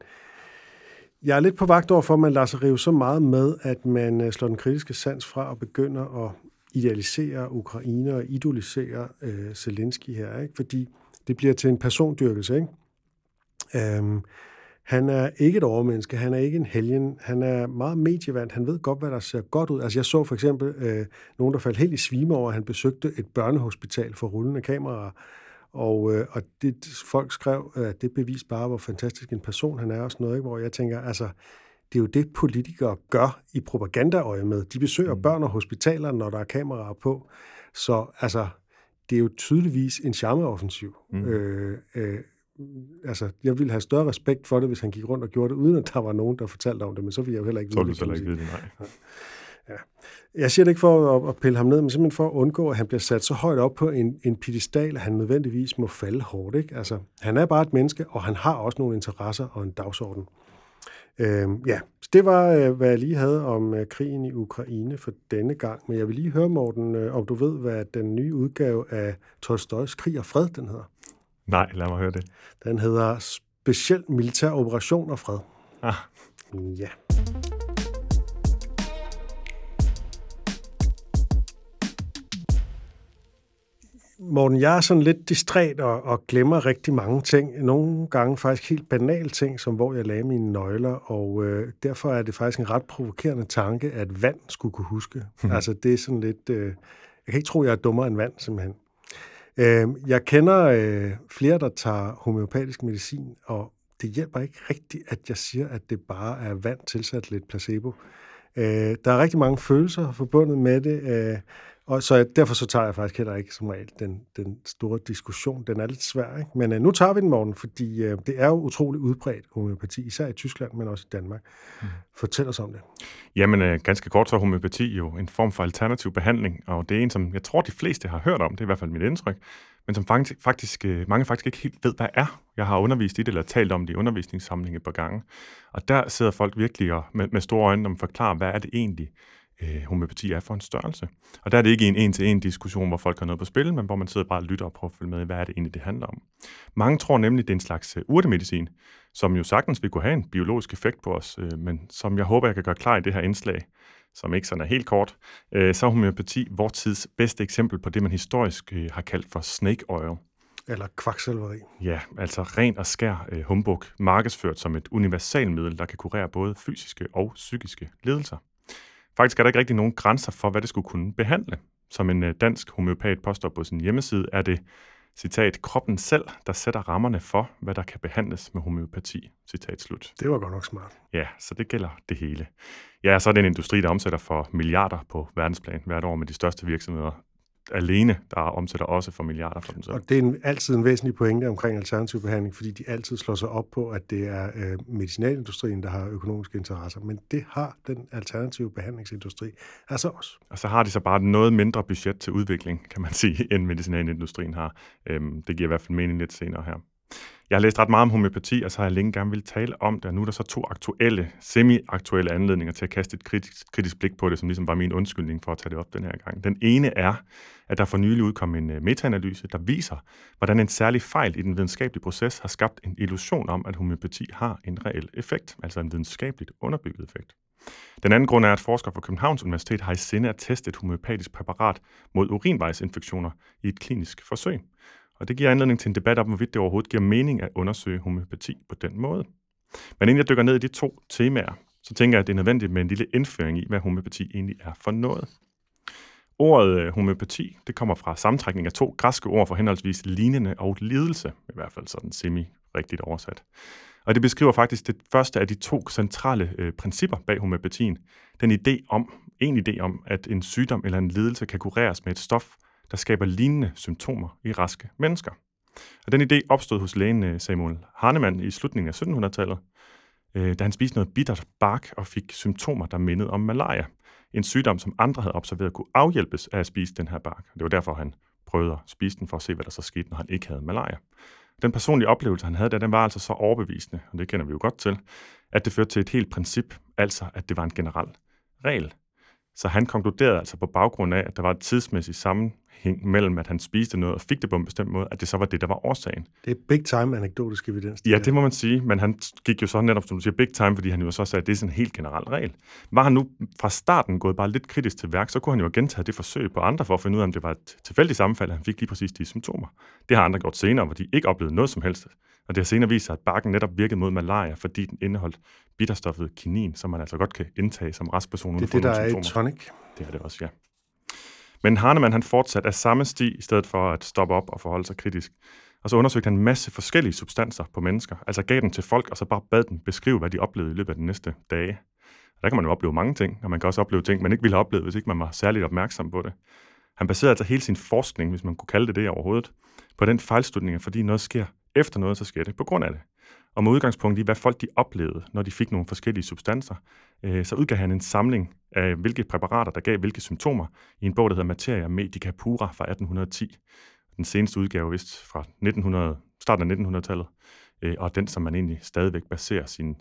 jeg er lidt på vagt over for, at man lader sig rive så meget med, at man øh, slår den kritiske sans fra og begynder at idealisere Ukraine og idolisere øh, Zelensky her, ikke? fordi det bliver til en persondyrkelse. Ikke? Øhm, han er ikke et overmenneske, han er ikke en helgen, han er meget medievand, han ved godt, hvad der ser godt ud. Altså jeg så for eksempel øh, nogen, der faldt helt i svime over, at han besøgte et børnehospital for rullende kameraer, og, øh, og det, folk skrev, at det bevis bare, hvor fantastisk en person han er og sådan noget, ikke? hvor jeg tænker, altså, det er jo det, politikere gør i propagandaøje med. De besøger mm. børn og hospitaler, når der er kameraer på. Så altså, det er jo tydeligvis en charmeoffensiv. Mm. Øh, øh, altså, jeg ville have større respekt for det, hvis han gik rundt og gjorde det, uden at der var nogen, der fortalte om det, men så ville jeg jo heller ikke vide det. Så ville du heller ikke vide det, nej. Ja. Jeg siger det ikke for at, at pille ham ned, men simpelthen for at undgå, at han bliver sat så højt op på en, en pedestal, at han nødvendigvis må falde hårdt. Ikke? Altså, han er bare et menneske, og han har også nogle interesser og en dagsorden. Øhm, ja, så det var, øh, hvad jeg lige havde om øh, krigen i Ukraine for denne gang. Men jeg vil lige høre, Morten, øh, om du ved, hvad den nye udgave af Tolstojs Krig og Fred, den hedder. Nej, lad mig høre det. Den hedder Speciel Militær Operation og Fred. Ah. Ja. Morten, jeg er sådan lidt distræt og, og glemmer rigtig mange ting. Nogle gange faktisk helt banale ting, som hvor jeg lagde mine nøgler, og øh, derfor er det faktisk en ret provokerende tanke, at vand skulle kunne huske. (laughs) altså det er sådan lidt... Øh, jeg kan ikke tro, jeg er dummere end vand, simpelthen. Øh, jeg kender øh, flere, der tager homeopatisk medicin, og det hjælper ikke rigtigt, at jeg siger, at det bare er vand tilsat lidt placebo. Øh, der er rigtig mange følelser forbundet med det, øh, og så derfor så tager jeg faktisk heller ikke som regel den, den store diskussion. Den er lidt svær, ikke? Men øh, nu tager vi den morgen, fordi øh, det er jo utroligt udbredt homeopati, især i Tyskland, men også i Danmark. Mm. Fortæl os om det. Jamen, øh, ganske kort så er homeopati jo en form for alternativ behandling, og det er en, som jeg tror, de fleste har hørt om, det er i hvert fald mit indtryk, men som faktisk, faktisk øh, mange faktisk ikke helt ved, hvad er. Jeg har undervist i det, eller talt om det i undervisningssamling et par gange, og der sidder folk virkelig og, med, med store øjne og forklarer, hvad er det egentlig, øh, homøopati er for en størrelse. Og der er det ikke en en-til-en diskussion, hvor folk har noget på spil, men hvor man sidder bare og lytter og prøver at følge med, hvad er det egentlig, det handler om. Mange tror nemlig, det er en slags uh, urtemedicin, som jo sagtens vil kunne have en biologisk effekt på os, øh, men som jeg håber, jeg kan gøre klar i det her indslag, som ikke sådan er helt kort, øh, så er homøopati vores tids bedste eksempel på det, man historisk øh, har kaldt for snake oil. Eller kvaksalveri. Ja, altså ren og skær øh, humbug, markedsført som et universalmiddel, der kan kurere både fysiske og psykiske lidelser. Faktisk er der ikke rigtig nogen grænser for, hvad det skulle kunne behandle. Som en øh, dansk homeopat påstår på sin hjemmeside, er det, citat, kroppen selv, der sætter rammerne for, hvad der kan behandles med homeopati, citat slut. Det var godt nok smart. Ja, så det gælder det hele. Ja, så er det en industri, der omsætter for milliarder på verdensplan hvert år med de største virksomheder alene, der omsætter også for milliarder for dem selv. Og det er en, altid en væsentlig pointe omkring alternativ behandling, fordi de altid slår sig op på, at det er øh, medicinalindustrien, der har økonomiske interesser. Men det har den alternative behandlingsindustri altså også. Og så har de så bare noget mindre budget til udvikling, kan man sige, end medicinalindustrien har. Øhm, det giver i hvert fald mening lidt senere her. Jeg har læst ret meget om homøopati, og så har jeg længe gerne vil tale om det, og nu er der så to aktuelle, semi-aktuelle anledninger til at kaste et kritisk, kritisk blik på det, som ligesom var min undskyldning for at tage det op den her gang. Den ene er, at der for nylig udkom en øh, metaanalyse, der viser, hvordan en særlig fejl i den videnskabelige proces har skabt en illusion om, at homøopati har en reel effekt, altså en videnskabeligt underbygget effekt. Den anden grund er, at forskere fra Københavns Universitet har i sinde at teste et homøopatisk præparat mod urinvejsinfektioner i et klinisk forsøg. Og det giver anledning til en debat om, hvorvidt det overhovedet giver mening at undersøge homøopati på den måde. Men inden jeg dykker ned i de to temaer, så tænker jeg, at det er nødvendigt med en lille indføring i, hvad homøopati egentlig er for noget. Ordet øh, homøopati, det kommer fra sammentrækning af to græske ord for henholdsvis lignende og lidelse, i hvert fald sådan semi-rigtigt oversat. Og det beskriver faktisk det første af de to centrale øh, principper bag homøopatien. Den idé om, en idé om, at en sygdom eller en lidelse kan kureres med et stof, der skaber lignende symptomer i raske mennesker. Og den idé opstod hos lægen øh, Samuel Hahnemann i slutningen af 1700-tallet, øh, da han spiste noget bittert bark og fik symptomer, der mindede om malaria. En sygdom, som andre havde observeret kunne afhjælpes af at spise den her bark. Det var derfor, han prøvede at spise den for at se, hvad der så skete, når han ikke havde malaria. Den personlige oplevelse, han havde der, den var altså så overbevisende, og det kender vi jo godt til, at det førte til et helt princip, altså at det var en generel regel. Så han konkluderede altså på baggrund af, at der var et tidsmæssigt sammenhæng mellem, at han spiste noget og fik det på en bestemt måde, at det så var det, der var årsagen. Det er big time anekdotisk evidens. Ja, det må man sige, men han gik jo så netop, som du siger, big time, fordi han jo så sagde, at det er sådan en helt generel regel. Var han nu fra starten gået bare lidt kritisk til værk, så kunne han jo have gentaget det forsøg på andre for at finde ud af, om det var et tilfældigt sammenfald, at han fik lige præcis de symptomer. Det har andre gjort senere, hvor de ikke oplevede noget som helst. Og det har senere vist sig, at barken netop virkede mod malaria, fordi den indeholdt bitterstoffet kinin, som man altså godt kan indtage som restperson. Det er det, der er i tonic. Det er det også, ja. Men Hahnemann han fortsatte af samme sti, i stedet for at stoppe op og forholde sig kritisk. Og så undersøgte han en masse forskellige substanser på mennesker, altså gav dem til folk, og så bare bad dem beskrive, hvad de oplevede i løbet af de næste dage. Og der kan man jo opleve mange ting, og man kan også opleve ting, man ikke ville have oplevet, hvis ikke man var særligt opmærksom på det. Han baserede altså hele sin forskning, hvis man kunne kalde det det overhovedet, på den fejlslutning, at fordi noget sker efter noget, så sker det på grund af det. Og med udgangspunkt i, hvad folk de oplevede, når de fik nogle forskellige substanser, øh, så udgav han en samling af, hvilke præparater, der gav hvilke symptomer, i en bog, der hedder Materia Medica Pura fra 1810. Den seneste udgave vist fra 1900, starten af 1900-tallet, øh, og den, som man egentlig stadigvæk baserer sin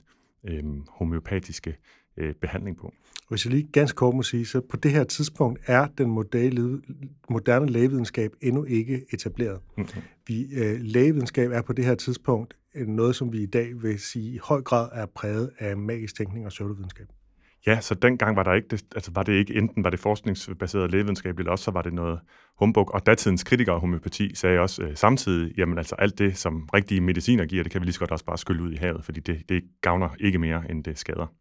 øh, homøopatiske øh, behandling på. Hvis jeg lige ganske kort må sige, så på det her tidspunkt er den moderne, moderne lægevidenskab endnu ikke etableret. Mm-hmm. Vi, øh, lægevidenskab er på det her tidspunkt Øh, noget, som vi i dag vil sige i høj grad er præget af magisk tænkning og pseudovidenskab. Ja, så dengang var der ikke det, altså var det ikke enten var det forskningsbaseret lægevidenskab, eller også så var det noget humbug. Og datidens kritikere af homøopati sagde også øh, samtidig, jamen altså alt det, som rigtige mediciner giver, det kan vi lige så godt også bare skylle ud i havet, fordi det, det gavner ikke mere, end det skader.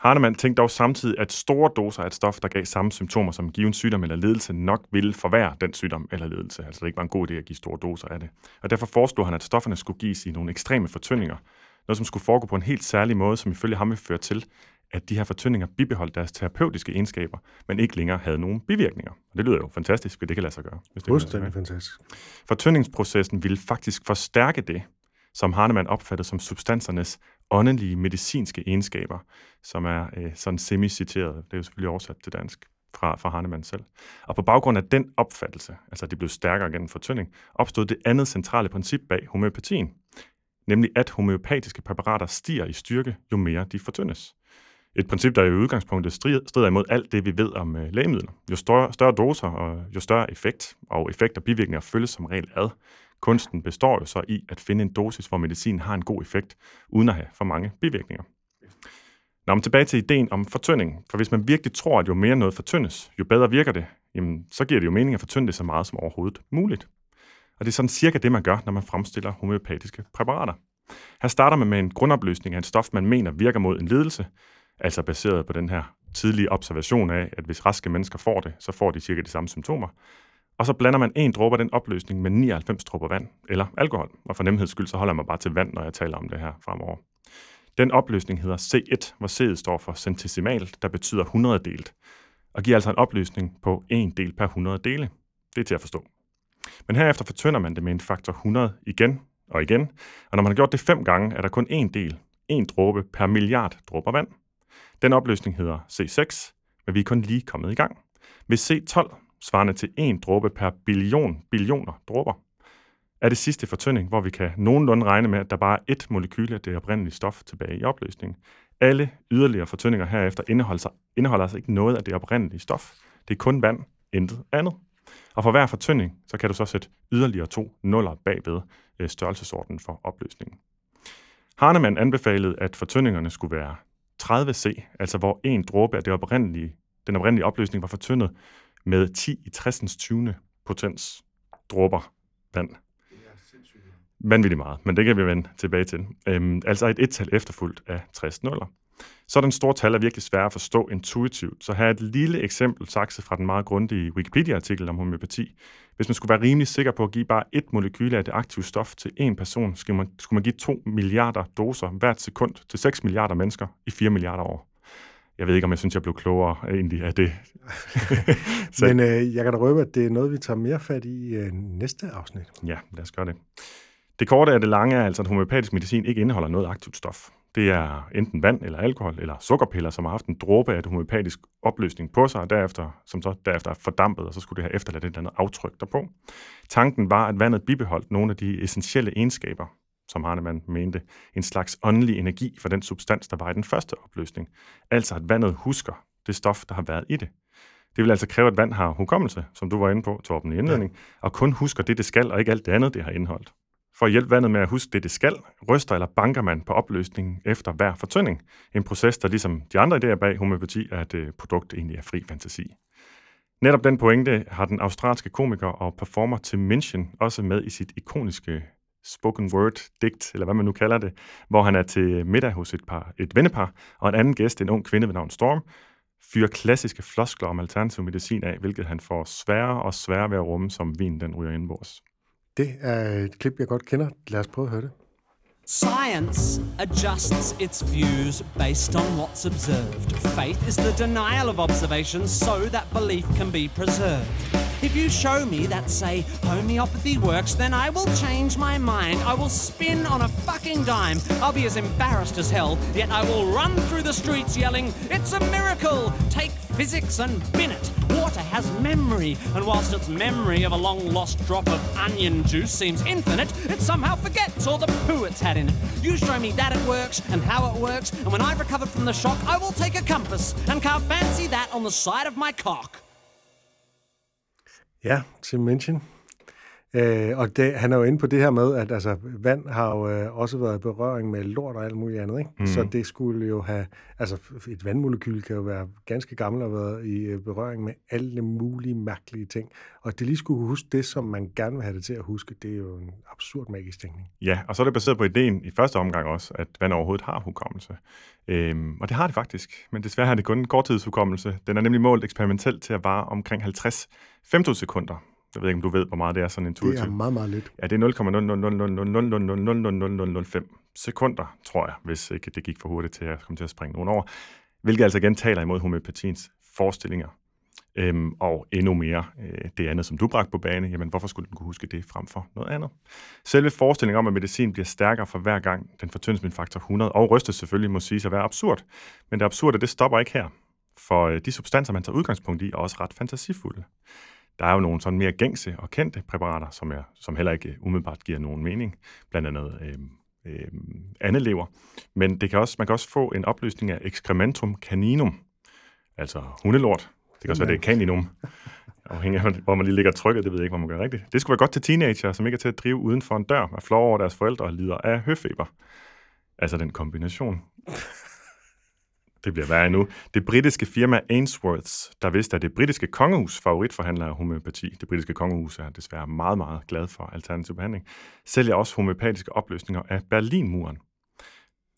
Hahnemann tænkte dog samtidig, at store doser af et stof, der gav samme symptomer som given sygdom eller ledelse, nok ville forværre den sygdom eller ledelse. Altså det ikke var en god idé at give store doser af det. Og derfor foreslog han, at stofferne skulle gives i nogle ekstreme fortyndinger. Noget, som skulle foregå på en helt særlig måde, som ifølge ham ville føre til, at de her fortyndinger bibeholdt deres terapeutiske egenskaber, men ikke længere havde nogen bivirkninger. Og det lyder jo fantastisk, hvis det kan lade sig gøre. Hvis det Fuldstændig fantastisk. Fortyndingsprocessen ville faktisk forstærke det, som Hahnemann opfattede som substansernes åndelige medicinske egenskaber, som er øh, sådan semi-citeret, det er jo selvfølgelig oversat til dansk fra, fra Hahnemann selv. Og på baggrund af den opfattelse, altså det blev stærkere gennem fortynding, opstod det andet centrale princip bag homeopatien, nemlig at homeopatiske præparater stiger i styrke, jo mere de fortyndes. Et princip, der i udgangspunktet strider imod alt det, vi ved om øh, lægemidler. Jo større, større doser og jo større effekt, og effekt og bivirkninger følges som regel ad. Kunsten består jo så i at finde en dosis, hvor medicin har en god effekt, uden at have for mange bivirkninger. Nå, men tilbage til ideen om fortynding. For hvis man virkelig tror, at jo mere noget fortyndes, jo bedre virker det, jamen, så giver det jo mening at fortynde det så meget som overhovedet muligt. Og det er sådan cirka det, man gør, når man fremstiller homeopatiske præparater. Her starter man med en grundopløsning af et stof, man mener virker mod en lidelse, altså baseret på den her tidlige observation af, at hvis raske mennesker får det, så får de cirka de samme symptomer. Og så blander man en dråbe af den opløsning med 99 dråber vand, eller alkohol. Og for nemheds skyld, så holder man bare til vand, når jeg taler om det her fremover. Den opløsning hedder C1, hvor C'et står for centesimal, der betyder 100 delt. og giver altså en opløsning på 1 del per 100 dele. Det er til at forstå. Men herefter fortynder man det med en faktor 100 igen og igen, og når man har gjort det fem gange, er der kun en del, en dråbe per milliard dråber vand. Den opløsning hedder C6, men vi er kun lige kommet i gang. Ved C12, svarende til en dråbe per billion billioner dråber, er det sidste fortynding, hvor vi kan nogenlunde regne med, at der bare er ét molekyle af det oprindelige stof tilbage i opløsningen. Alle yderligere fortyndinger herefter indeholder, sig, indeholder altså ikke noget af det oprindelige stof. Det er kun vand, intet andet. Og for hver fortynding, så kan du så sætte yderligere to nuller bagved øh, størrelsesordenen for opløsningen. Harnemann anbefalede, at fortyndingerne skulle være 30C, altså hvor en dråbe af det oprindelige, den oprindelige opløsning var fortyndet med 10 i 60. 20. potens dråber vand. Vanvittigt meget, men det kan vi vende tilbage til. Øhm, altså et et-tal efterfulgt af 60 nuller. Sådan store tal er virkelig svære at forstå intuitivt, så her er et lille eksempel sagt fra den meget grundige Wikipedia-artikel om homeopati. Hvis man skulle være rimelig sikker på at give bare et molekyle af det aktive stof til en person, skulle man, skulle man give 2 milliarder doser hvert sekund til 6 milliarder mennesker i 4 milliarder år. Jeg ved ikke, om jeg synes, jeg blev klogere egentlig af det. (laughs) Men øh, jeg kan da røbe, at det er noget, vi tager mere fat i øh, næste afsnit. Ja, lad os gøre det. Det korte af det lange er altså, at homeopatisk medicin ikke indeholder noget aktivt stof. Det er enten vand eller alkohol eller sukkerpiller, som har haft en dråbe af det homeopatisk opløsning på sig, og derefter, som så derefter er fordampet, og så skulle det have efterladt et eller andet aftryk derpå. Tanken var, at vandet bibeholdt nogle af de essentielle egenskaber, som Hahnemann mente, en slags åndelig energi for den substans, der var i den første opløsning. Altså at vandet husker det stof, der har været i det. Det vil altså kræve, at vand har hukommelse, som du var inde på, Torben, i indledning, ja. og kun husker det, det skal, og ikke alt det andet, det har indholdt. For at hjælpe vandet med at huske det, det skal, ryster eller banker man på opløsningen efter hver fortynding. En proces, der ligesom de andre idéer bag homøopati, er at øh, produkt egentlig er fri fantasi. Netop den pointe har den australske komiker og performer Tim Minchin også med i sit ikoniske spoken word digt, eller hvad man nu kalder det, hvor han er til middag hos et, par, et vennepar, og en anden gæst, en ung kvinde ved navn Storm, fyrer klassiske floskler om alternativ medicin af, hvilket han får sværere og sværere ved at rumme, som vin den ryger indbords. Det er et klip, jeg godt kender. Lad os prøve at høre det. Science adjusts its views based on what's observed. Faith is the denial of observations so that belief can be preserved. If you show me that, say, homeopathy works, then I will change my mind. I will spin on a fucking dime. I'll be as embarrassed as hell, yet I will run through the streets yelling, It's a miracle! Take physics and bin it. Water has memory, and whilst its memory of a long lost drop of onion juice seems infinite, it somehow forgets all the poo it's had in. You show me that it works and how it works, and when I've recovered from the shock, I will take a compass and carve fancy that on the side of my cock. Yeah, Tim Minchin. Øh, og det, han er jo inde på det her med, at altså, vand har jo øh, også været i berøring med lort og alt muligt andet. Ikke? Mm. Så det skulle jo have... Altså, et vandmolekyl kan jo være ganske gammel og været i øh, berøring med alle mulige mærkelige ting. Og det lige skulle huske det, som man gerne vil have det til at huske, det er jo en absurd magisk tænkning. Ja, og så er det baseret på ideen i første omgang også, at vand overhovedet har hukommelse. Øhm, og det har det faktisk, men desværre har det kun en korttidshukommelse. Den er nemlig målt eksperimentelt til at vare omkring 50 femtosekunder. Jeg ved ikke, om du ved, hvor meget det er sådan intuitivt. Det er meget, meget lidt. Ja, det er 0,000000005 sekunder, tror jeg, hvis ikke det gik for hurtigt til at komme til at springe nogen over. Hvilket altså igen taler imod homøopatiens forestillinger. Øhm, og endnu mere øh, det andet, som du bragte på bane, jamen hvorfor skulle den kunne huske det frem for noget andet? Selve forestillingen om, at medicin bliver stærkere for hver gang, den fortyndes med faktor 100, og rystes selvfølgelig må sige at være absurd. Men det absurde, det stopper ikke her. For øh, de substanser, man tager udgangspunkt i, er også ret fantasifulde. Der er jo nogle sådan mere gængse og kendte præparater, som, er, som heller ikke umiddelbart giver nogen mening, blandt andet øh, øh, andelever. Men det kan også, man kan også få en opløsning af excrementum caninum, altså hundelort. Det kan også være, det er caninum, (laughs) afhængig af, hvor man lige ligger trykket, det ved jeg ikke, hvor man gør rigtigt. Det skulle være godt til teenager, som ikke er til at drive uden for en dør, og flår over deres forældre og lider af høfeber. Altså den kombination det bliver værre endnu. Det britiske firma Ainsworths, der vidste, at det britiske kongehus favoritforhandler af homøopati, det britiske kongehus er desværre meget, meget glad for alternativ behandling, sælger også homøopatiske opløsninger af Berlinmuren.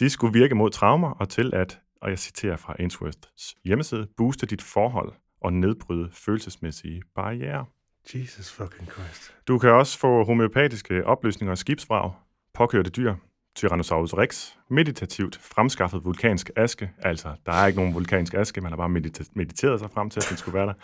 De skulle virke mod traumer og til at, og jeg citerer fra Ainsworths hjemmeside, booste dit forhold og nedbryde følelsesmæssige barriere. Jesus fucking Christ. Du kan også få homøopatiske opløsninger af skibsvrag, påkørte dyr, Tyrannosaurus rex, meditativt fremskaffet vulkansk aske, altså der er ikke nogen vulkansk aske, man har bare medita- mediteret sig frem til, at den skulle være der.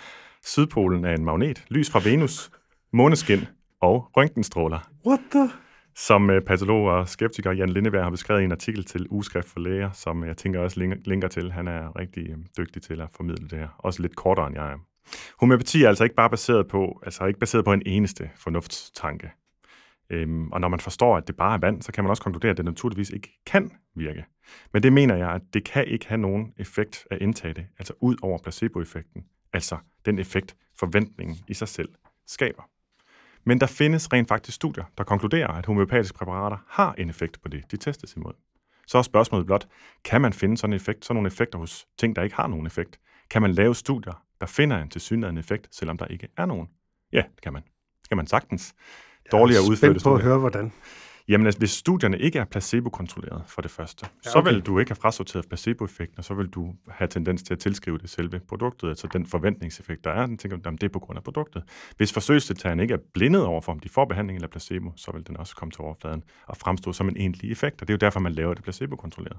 Sydpolen er en magnet, lys fra Venus, måneskin og røntgenstråler. What the? Som øh, patolog og skeptiker Jan Lindeberg har beskrevet i en artikel til Ugeskrift for Læger, som jeg tænker også linker, linker til. Han er rigtig øh, dygtig til at formidle det her. Også lidt kortere end jeg er. Homøopati er altså ikke bare baseret på, altså ikke baseret på en eneste fornuftstanke. Øhm, og når man forstår, at det bare er vand, så kan man også konkludere, at det naturligvis ikke kan virke. Men det mener jeg, at det kan ikke have nogen effekt at indtage det, altså ud over placeboeffekten, altså den effekt, forventningen i sig selv skaber. Men der findes rent faktisk studier, der konkluderer, at homeopatiske præparater har en effekt på det, de testes imod. Så er spørgsmålet blot, kan man finde sådan en effekt, sådan nogle effekter hos ting, der ikke har nogen effekt? Kan man lave studier, der finder en tilsyneladende effekt, selvom der ikke er nogen? Ja, det kan man. Det kan man sagtens. Dårligere Jeg er spændt på at høre, hvordan. Jamen, altså, hvis studierne ikke er placebo-kontrolleret for det første, ja, så okay. vil du ikke have frasorteret placeboeffekten, og så vil du have tendens til at tilskrive det selve produktet, altså den forventningseffekt, der er, den tænker du, "Jamen, det er på grund af produktet. Hvis forsøgsdeltagerne ikke er blindet over for, om de får behandling eller placebo, så vil den også komme til overfladen og fremstå som en egentlig effekt, og det er jo derfor, man laver det placebo-kontrolleret.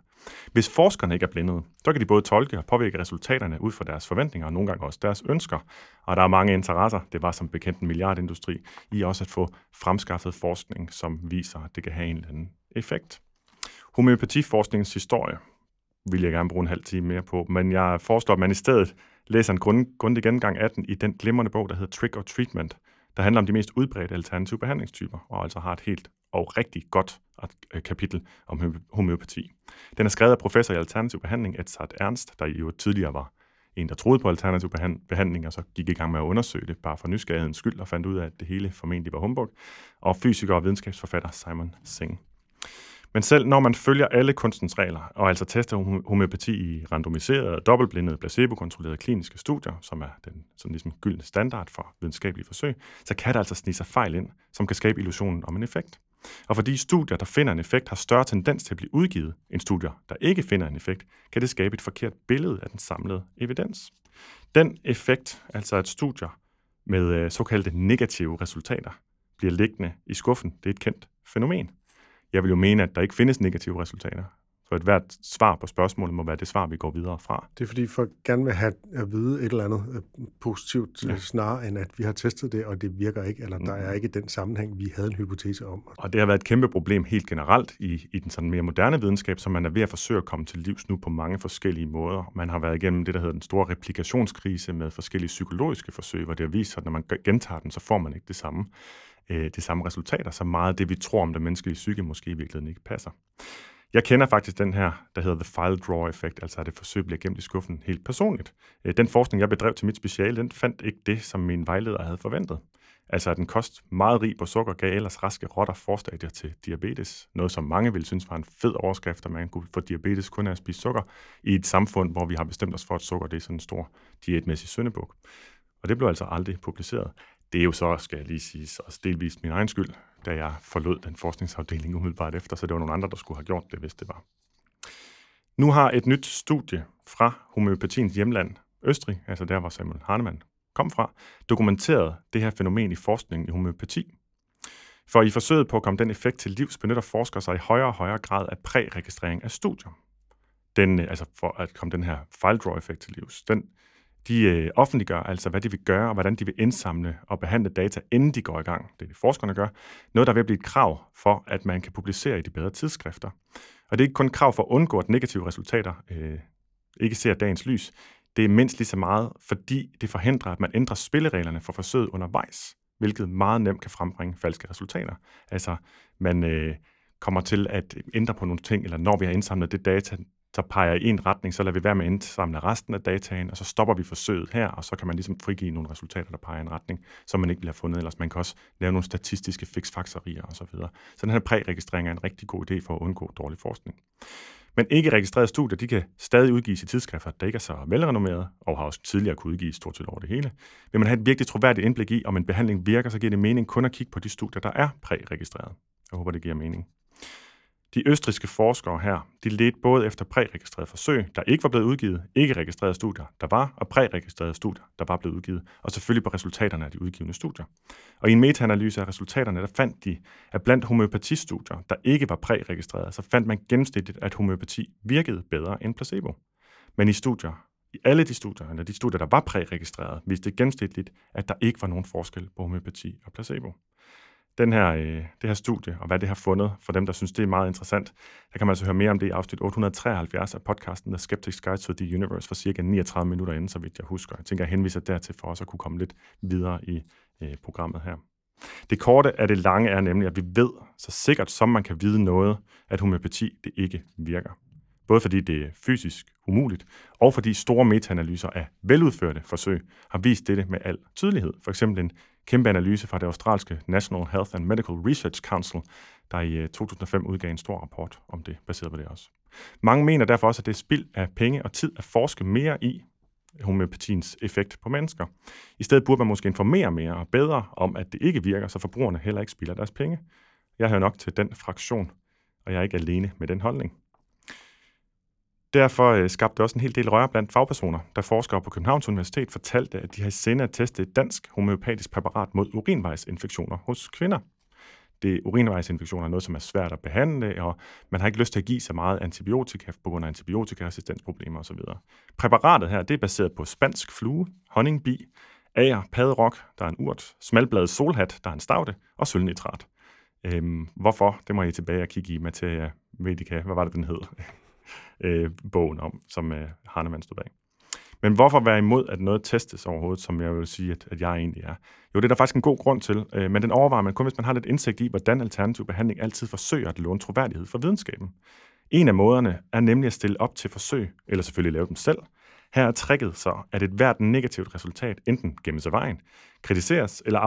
Hvis forskerne ikke er blindede, så kan de både tolke og påvirke resultaterne ud fra deres forventninger, og nogle gange også deres ønsker. Og der er mange interesser, det var som bekendt en milliardindustri, i også at få fremskaffet forskning, som viser, at det kan have en eller anden effekt. Homøopatiforskningens historie vil jeg gerne bruge en halv time mere på, men jeg foreslår, at man i stedet læser en grund, grundig gennemgang af den i den glimrende bog, der hedder Trick or Treatment, der handler om de mest udbredte alternative behandlingstyper, og altså har et helt og rigtig godt øh, kapitel om homeopati. homøopati. Den er skrevet af professor i alternativ behandling, Edzard Ernst, der jo tidligere var en, der troede på alternativ behandling, og så gik i gang med at undersøge det, bare for nysgerrighedens skyld, og fandt ud af, at det hele formentlig var humbug, og fysiker og videnskabsforfatter Simon Singh. Men selv når man følger alle kunstens regler, og altså tester homeopati homøopati i randomiserede, dobbeltblindede, placebo-kontrollerede kliniske studier, som er den sådan ligesom gyldne standard for videnskabelige forsøg, så kan der altså snige sig fejl ind, som kan skabe illusionen om en effekt. Og fordi studier, der finder en effekt, har større tendens til at blive udgivet end studier, der ikke finder en effekt, kan det skabe et forkert billede af den samlede evidens. Den effekt, altså at studier med øh, såkaldte negative resultater, bliver liggende i skuffen, det er et kendt fænomen. Jeg vil jo mene, at der ikke findes negative resultater. Så et hvert svar på spørgsmålet må være det svar, vi går videre fra. Det er fordi folk gerne vil have at vide et eller andet øh, positivt, ja. snarere end at vi har testet det, og det virker ikke, eller der er ikke den sammenhæng, vi havde en hypotese om. Og det har været et kæmpe problem helt generelt i, i den sådan mere moderne videnskab, som man er ved at forsøge at komme til livs nu på mange forskellige måder. Man har været igennem det, der hedder den store replikationskrise med forskellige psykologiske forsøg, hvor det har vist sig, at når man gentager den, så får man ikke det samme, øh, det samme resultater, så meget af det, vi tror om den menneskelige psyke, måske i virkeligheden ikke passer. Jeg kender faktisk den her, der hedder The File Drawer Effect, altså at det forsøg bliver gemt i skuffen helt personligt. Øh, den forskning, jeg bedrev til mit speciale, den fandt ikke det, som min vejleder havde forventet. Altså at en kost meget rig på sukker gav ellers raske rotter forstadier til diabetes. Noget, som mange ville synes var en fed overskrift, at man kunne få diabetes kun af at spise sukker i et samfund, hvor vi har bestemt os for, at sukker det er sådan en stor diætmæssig syndebuk. Og det blev altså aldrig publiceret. Det er jo så, skal jeg lige sige, også delvist min egen skyld, da jeg forlod den forskningsafdeling umiddelbart efter, så det var nogle andre, der skulle have gjort det, hvis det var. Nu har et nyt studie fra homøopatiens hjemland, Østrig, altså der, hvor Samuel Hahnemann kom fra, dokumenteret det her fænomen i forskningen i homøopati. For i forsøget på at komme den effekt til livs, benytter forskere sig i højere og højere grad af præregistrering af studier. Den, altså for at komme den her file draw effekt til livs. Den, de øh, offentliggør altså, hvad de vil gøre, og hvordan de vil indsamle og behandle data, inden de går i gang. Det er det, forskerne gør. Noget, der vil blive et krav for, at man kan publicere i de bedre tidsskrifter. Og det er ikke kun et krav for at undgå, at negative resultater øh, ikke ser dagens lys. Det er mindst lige så meget, fordi det forhindrer, at man ændrer spillereglerne for forsøget undervejs, hvilket meget nemt kan frembringe falske resultater. Altså, man øh, kommer til at ændre på nogle ting, eller når vi har indsamlet det data, der peger i en retning, så lader vi være med at indsamle resten af dataen, og så stopper vi forsøget her, og så kan man ligesom frigive nogle resultater, der peger i en retning, som man ikke ville have fundet ellers. Man kan også lave nogle statistiske fiksfakserier osv. Så, videre. så den her præregistrering er en rigtig god idé for at undgå dårlig forskning. Men ikke registrerede studier, de kan stadig udgives i tidsskrifter, der ikke er så velrenommerede, og har også tidligere kunne udgives stort set over det hele. Vil man have et virkelig troværdigt indblik i, om en behandling virker, så giver det mening kun at kigge på de studier, der er præregistreret. Jeg håber, det giver mening. De østriske forskere her, de ledte både efter præregistrerede forsøg, der ikke var blevet udgivet, ikke registrerede studier, der var, og præregistrerede studier, der var blevet udgivet, og selvfølgelig på resultaterne af de udgivende studier. Og i en metaanalyse af resultaterne, der fandt de, at blandt homøopatistudier, der ikke var præregistrerede, så fandt man gennemsnitligt, at homøopati virkede bedre end placebo. Men i studier, i alle de studier, eller de studier, der var præregistreret, viste det gennemsnitligt, at der ikke var nogen forskel på homøopati og placebo den her, øh, det her studie, og hvad det har fundet, for dem, der synes, det er meget interessant, der kan man altså høre mere om det i afsnit 873 af podcasten The Skeptic's Guide to the Universe for cirka 39 minutter inden, så vidt jeg husker. Jeg tænker, jeg henviser dertil for os at kunne komme lidt videre i øh, programmet her. Det korte af det lange er nemlig, at vi ved så sikkert, som man kan vide noget, at homøopati det ikke virker. Både fordi det er fysisk umuligt, og fordi store metaanalyser af veludførte forsøg har vist dette med al tydelighed. For eksempel en kæmpe analyse fra det australske National Health and Medical Research Council, der i øh, 2005 udgav en stor rapport om det, baseret på det også. Mange mener derfor også, at det er spild af penge og tid at forske mere i homeopatiens effekt på mennesker. I stedet burde man måske informere mere og bedre om, at det ikke virker, så forbrugerne heller ikke spilder deres penge. Jeg hører nok til den fraktion, og jeg er ikke alene med den holdning. Derfor øh, skabte det også en hel del røre blandt fagpersoner, da forskere på Københavns Universitet fortalte, at de har i sinde at teste et dansk homeopatisk præparat mod urinvejsinfektioner hos kvinder. Det urinvejsinfektioner er noget, som er svært at behandle, og man har ikke lyst til at give så meget antibiotika på grund af antibiotikaresistensproblemer osv. Præparatet her det er baseret på spansk flue, honningbi, ager, padderok, der er en urt, smalbladet solhat, der er en stavte, og sølvnitrat. Øhm, hvorfor? Det må I tilbage og kigge i Materia Medica. Hvad var det, den hed? Øh, bogen om, som øh, Hahnemann stod bag. Men hvorfor være imod, at noget testes overhovedet, som jeg vil sige, at, at jeg egentlig er? Jo, det er der faktisk en god grund til, øh, men den overvejer man kun, hvis man har lidt indsigt i, hvordan alternativ behandling altid forsøger at låne troværdighed for videnskaben. En af måderne er nemlig at stille op til forsøg, eller selvfølgelig lave dem selv. Her er tricket så, at et hvert negativt resultat enten gemmes af vejen, kritiseres eller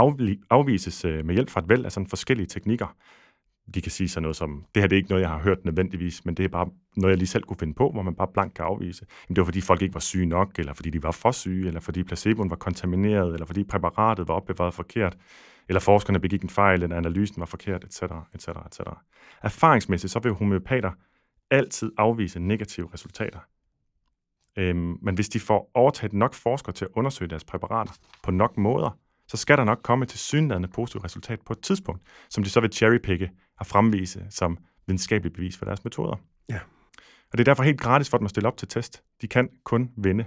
afvises øh, med hjælp fra et væld af sådan forskellige teknikker, de kan sige sådan noget som, det her det er ikke noget, jeg har hørt nødvendigvis, men det er bare noget, jeg lige selv kunne finde på, hvor man bare blankt kan afvise. Jamen, det var fordi folk ikke var syge nok, eller fordi de var for syge, eller fordi placeboen var kontamineret, eller fordi præparatet var opbevaret forkert, eller forskerne begik en fejl, eller analysen var forkert, etc. etc., etc. Erfaringsmæssigt så vil homeopater altid afvise negative resultater. Øhm, men hvis de får overtaget nok forskere til at undersøge deres præparater på nok måder, så skal der nok komme til synlædende positivt resultat på et tidspunkt, som de så vil cherrypicke og fremvise som videnskabeligt bevis for deres metoder. Ja. Og det er derfor helt gratis for dem at stille op til test. De kan kun vinde.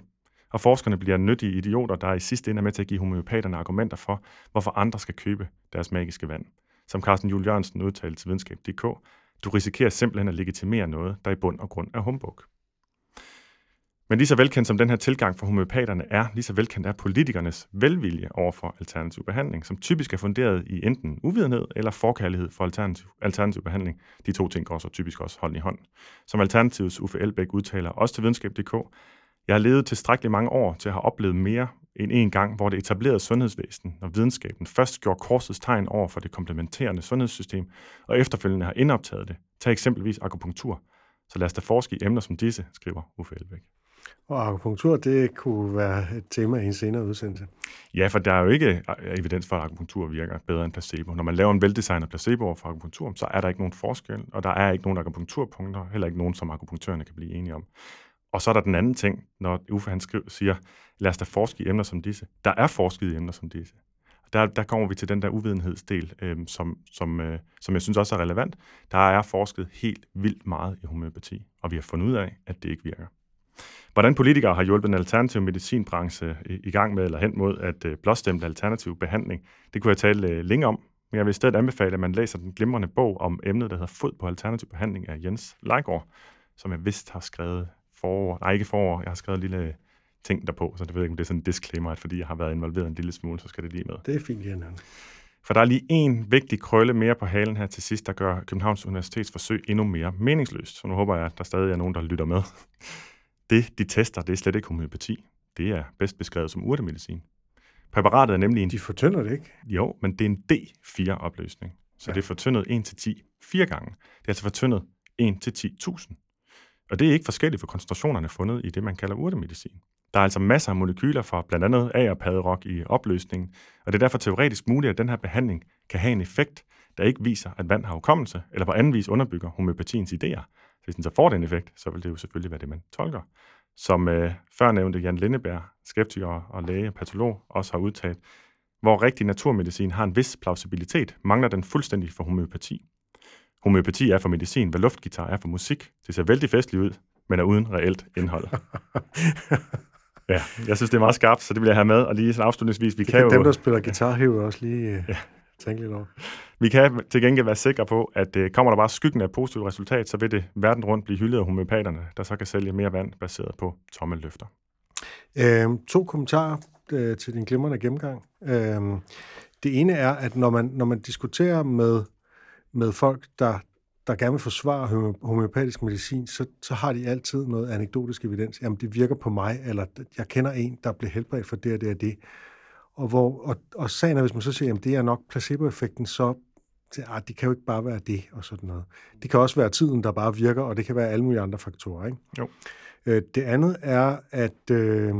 Og forskerne bliver nyttige idioter, der i sidste ende er med til at give homeopaterne argumenter for, hvorfor andre skal købe deres magiske vand. Som Carsten Juhl Jørgensen udtalte til videnskab.dk, du risikerer simpelthen at legitimere noget, der i bund og grund er humbug. Men lige så velkendt som den her tilgang for homøopaterne er, lige så velkendt er politikernes velvilje over for alternativ behandling, som typisk er funderet i enten uvidenhed eller forkærlighed for alternativ, alternativ behandling. De to ting går så typisk også hånd i hånd. Som Alternativets Uffe Elbæk udtaler også til videnskab.dk, jeg har levet tilstrækkeligt mange år til at have oplevet mere end en gang, hvor det etablerede sundhedsvæsen og videnskaben først gjorde korsets tegn over for det komplementerende sundhedssystem, og efterfølgende har indoptaget det. Tag eksempelvis akupunktur. Så lad os da forske i emner som disse, skriver Uffe Elbæk. Og akupunktur, det kunne være et tema i en senere udsendelse. Ja, for der er jo ikke øh, evidens for, at akupunktur virker bedre end placebo. Når man laver en veldesignet placebo for akupunktur, så er der ikke nogen forskel, og der er ikke nogen akupunkturpunkter, heller ikke nogen, som akupunktørerne kan blive enige om. Og så er der den anden ting, når Uffe han skriver, siger, lad os da forske i emner som disse. Der er forsket i emner som disse. Der, der kommer vi til den der uvidenhedsdel, øh, som, som, øh, som jeg synes også er relevant. Der er forsket helt vildt meget i homøopati, og vi har fundet ud af, at det ikke virker. Hvordan politikere har hjulpet en alternativ medicinbranche i gang med eller hen mod at øh, blåstemple alternativ behandling, det kunne jeg tale øh, længe om, men jeg vil i stedet anbefale, at man læser den glimrende bog om emnet, der hedder Fod på alternativ behandling af Jens Leigård, som jeg vist har skrevet forår. Nej, ikke forår. Jeg har skrevet en lille ting derpå, så det ved jeg ikke, om det er sådan en disclaimer, at fordi jeg har været involveret en lille smule, så skal det lige med. Det er fint, Jan. For der er lige en vigtig krølle mere på halen her til sidst, der gør Københavns Universitets forsøg endnu mere meningsløst. Så nu håber jeg, at der stadig er nogen, der lytter med. Det, de tester, det er slet ikke homøopati. Det er bedst beskrevet som urtemedicin. Præparatet er nemlig en... De fortynder det ikke? Jo, men det er en D4-opløsning. Så ja. det er fortyndet 1 til 10 fire gange. Det er altså fortyndet 1 til 10.000. Og det er ikke forskelligt for koncentrationerne fundet i det, man kalder urtemedicin. Der er altså masser af molekyler fra blandt andet agerpadderok i opløsningen, og det er derfor teoretisk muligt, at den her behandling kan have en effekt, der ikke viser, at vand har hukommelse, eller på anden vis underbygger homeopatiens idéer. Hvis den så får den effekt, så vil det jo selvfølgelig være det, man tolker. Som øh, før nævnte Jan Lindeberg, skeptiker og læge og patolog, også har udtalt, hvor rigtig naturmedicin har en vis plausibilitet, mangler den fuldstændig for homeopati. Homeopati er for medicin, hvad luftgitar er for musik. Det ser vældig festligt ud, men er uden reelt indhold. (laughs) ja, jeg synes, det er meget skarpt, så det vil jeg have med. Og lige sådan afslutningsvis, vi Det kan, kan jo... dem, der spiller guitar, hæver også lige øh, Ja. Tænke lidt over. Vi kan til gengæld være sikre på, at øh, kommer der bare skyggen af et positivt resultat, så vil det verden rundt blive hyldet af homøopaterne, der så kan sælge mere vand baseret på tomme løfter. Øhm, to kommentarer øh, til din glimrende gennemgang. Øhm, det ene er, at når man, når man diskuterer med, med folk, der, der gerne vil forsvare homeopatisk medicin, så, så har de altid noget anekdotisk evidens. Jamen, det virker på mig, eller jeg kender en, der blev helbredt for det og det og det. Og, hvor, og, og sagen er, hvis man så siger, at det er nok placeboeffekten, så ah, det kan jo ikke bare være det og sådan noget. Det kan også være tiden, der bare virker, og det kan være alle mulige andre faktorer. Ikke? Jo. Øh, det andet er, at øh,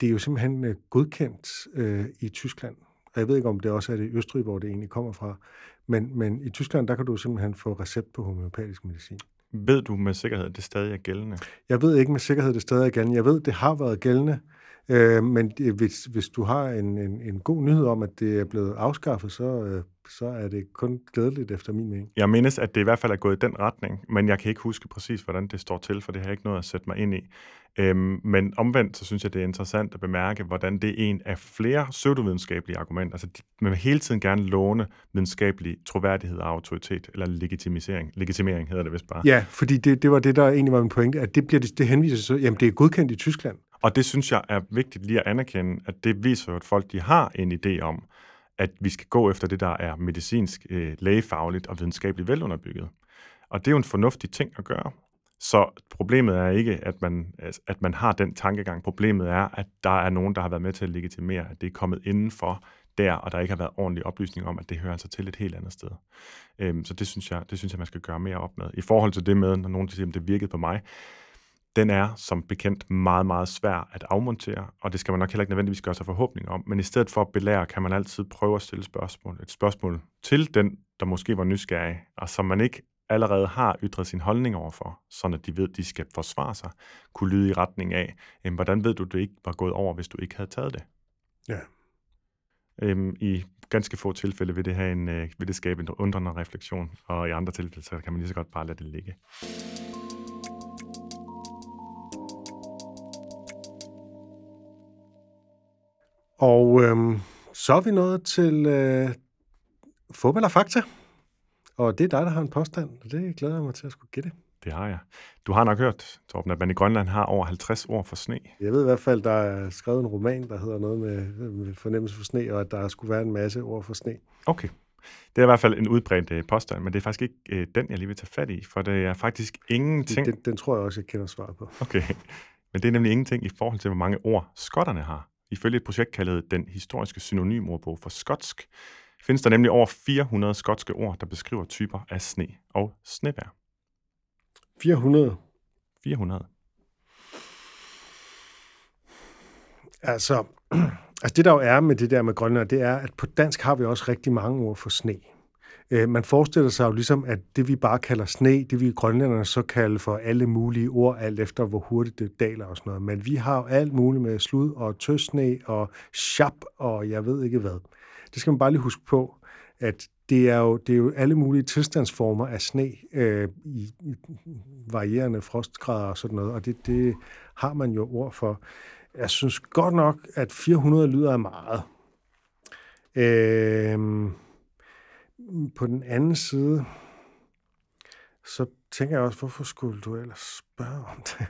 det er jo simpelthen øh, godkendt øh, i Tyskland. Og jeg ved ikke, om det også er det i Østrig, hvor det egentlig kommer fra. Men, men i Tyskland, der kan du simpelthen få recept på homeopatisk medicin. Ved du med sikkerhed, at det stadig er gældende? Jeg ved ikke med sikkerhed, det stadig er gældende. Jeg ved, det har været gældende. Øh, men det, hvis, hvis du har en, en, en god nyhed om, at det er blevet afskaffet, så, øh, så er det kun glædeligt efter min mening. Jeg mindes, at det i hvert fald er gået i den retning, men jeg kan ikke huske præcis, hvordan det står til, for det har jeg ikke noget at sætte mig ind i. Øhm, men omvendt, så synes jeg, det er interessant at bemærke, hvordan det er en af flere pseudovidenskabelige argumenter. Altså, de- man vil hele tiden gerne låne videnskabelig troværdighed og autoritet, eller legitimisering. Legitimering hedder det vist bare. Ja, fordi det, det var det, der egentlig var min pointe, at det, bliver, det, henviser sig, jamen det er godkendt i Tyskland. Og det synes jeg er vigtigt lige at anerkende, at det viser jo, at folk de har en idé om, at vi skal gå efter det, der er medicinsk, øh, lægefagligt og videnskabeligt velunderbygget. Og det er jo en fornuftig ting at gøre. Så problemet er ikke, at man, at man har den tankegang. Problemet er, at der er nogen, der har været med til at legitimere, at det er kommet indenfor der, og der ikke har været ordentlig oplysning om, at det hører altså til et helt andet sted. Øhm, så det synes, jeg, det synes jeg, man skal gøre mere op med. I forhold til det med, når nogen siger, at det virkede på mig, den er som bekendt meget, meget svær at afmontere, og det skal man nok heller ikke nødvendigvis gøre sig forhåbning om. Men i stedet for at belære, kan man altid prøve at stille spørgsmål. Et spørgsmål til den, der måske var nysgerrig, og som man ikke allerede har ytret sin holdning overfor, sådan at de ved, at de skal forsvare sig, kunne lyde i retning af, jamen, hvordan ved du, det ikke var gået over, hvis du ikke havde taget det? Ja. Øhm, I ganske få tilfælde vil det, have en, øh, vil det skabe en undrende refleksion, og i andre tilfælde, så kan man lige så godt bare lade det ligge. Og øhm, så er vi nået til øh, fodbold og fakta. Og det er dig, der har en påstand, og det glæder jeg mig til at skulle gætte. Det har jeg. Du har nok hørt, Torben, at man i Grønland har over 50 ord for sne. Jeg ved i hvert fald, der er skrevet en roman, der hedder noget med, med fornemmelse for sne, og at der skulle være en masse ord for sne. Okay. Det er i hvert fald en udbredt øh, påstand, men det er faktisk ikke øh, den, jeg lige vil tage fat i, for det er faktisk ingenting... Den, den tror jeg også, jeg kender svaret på. Okay. Men det er nemlig ingenting i forhold til, hvor mange ord skotterne har. Ifølge et projekt kaldet Den Historiske Synonymordbog for Skotsk, findes der nemlig over 400 skotske ord, der beskriver typer af sne og snevejr. 400. 400. Altså, (clears throat) altså, det der jo er med det der med Grønland, det er, at på dansk har vi også rigtig mange ord for sne. Øh, Man forestiller sig jo ligesom, at det vi bare kalder sne, det vi grønlænderne så kalder for alle mulige ord, alt efter hvor hurtigt det daler og sådan noget. Men vi har jo alt muligt med slud og tøsne og chap og jeg ved ikke hvad. Det skal man bare lige huske på, at det er jo, det er jo alle mulige tilstandsformer af sne øh, i, i varierende frostgrader og sådan noget, og det, det har man jo ord for. Jeg synes godt nok, at 400 lyder af meget. Øh, på den anden side, så tænker jeg også, hvorfor skulle du ellers spørge om det?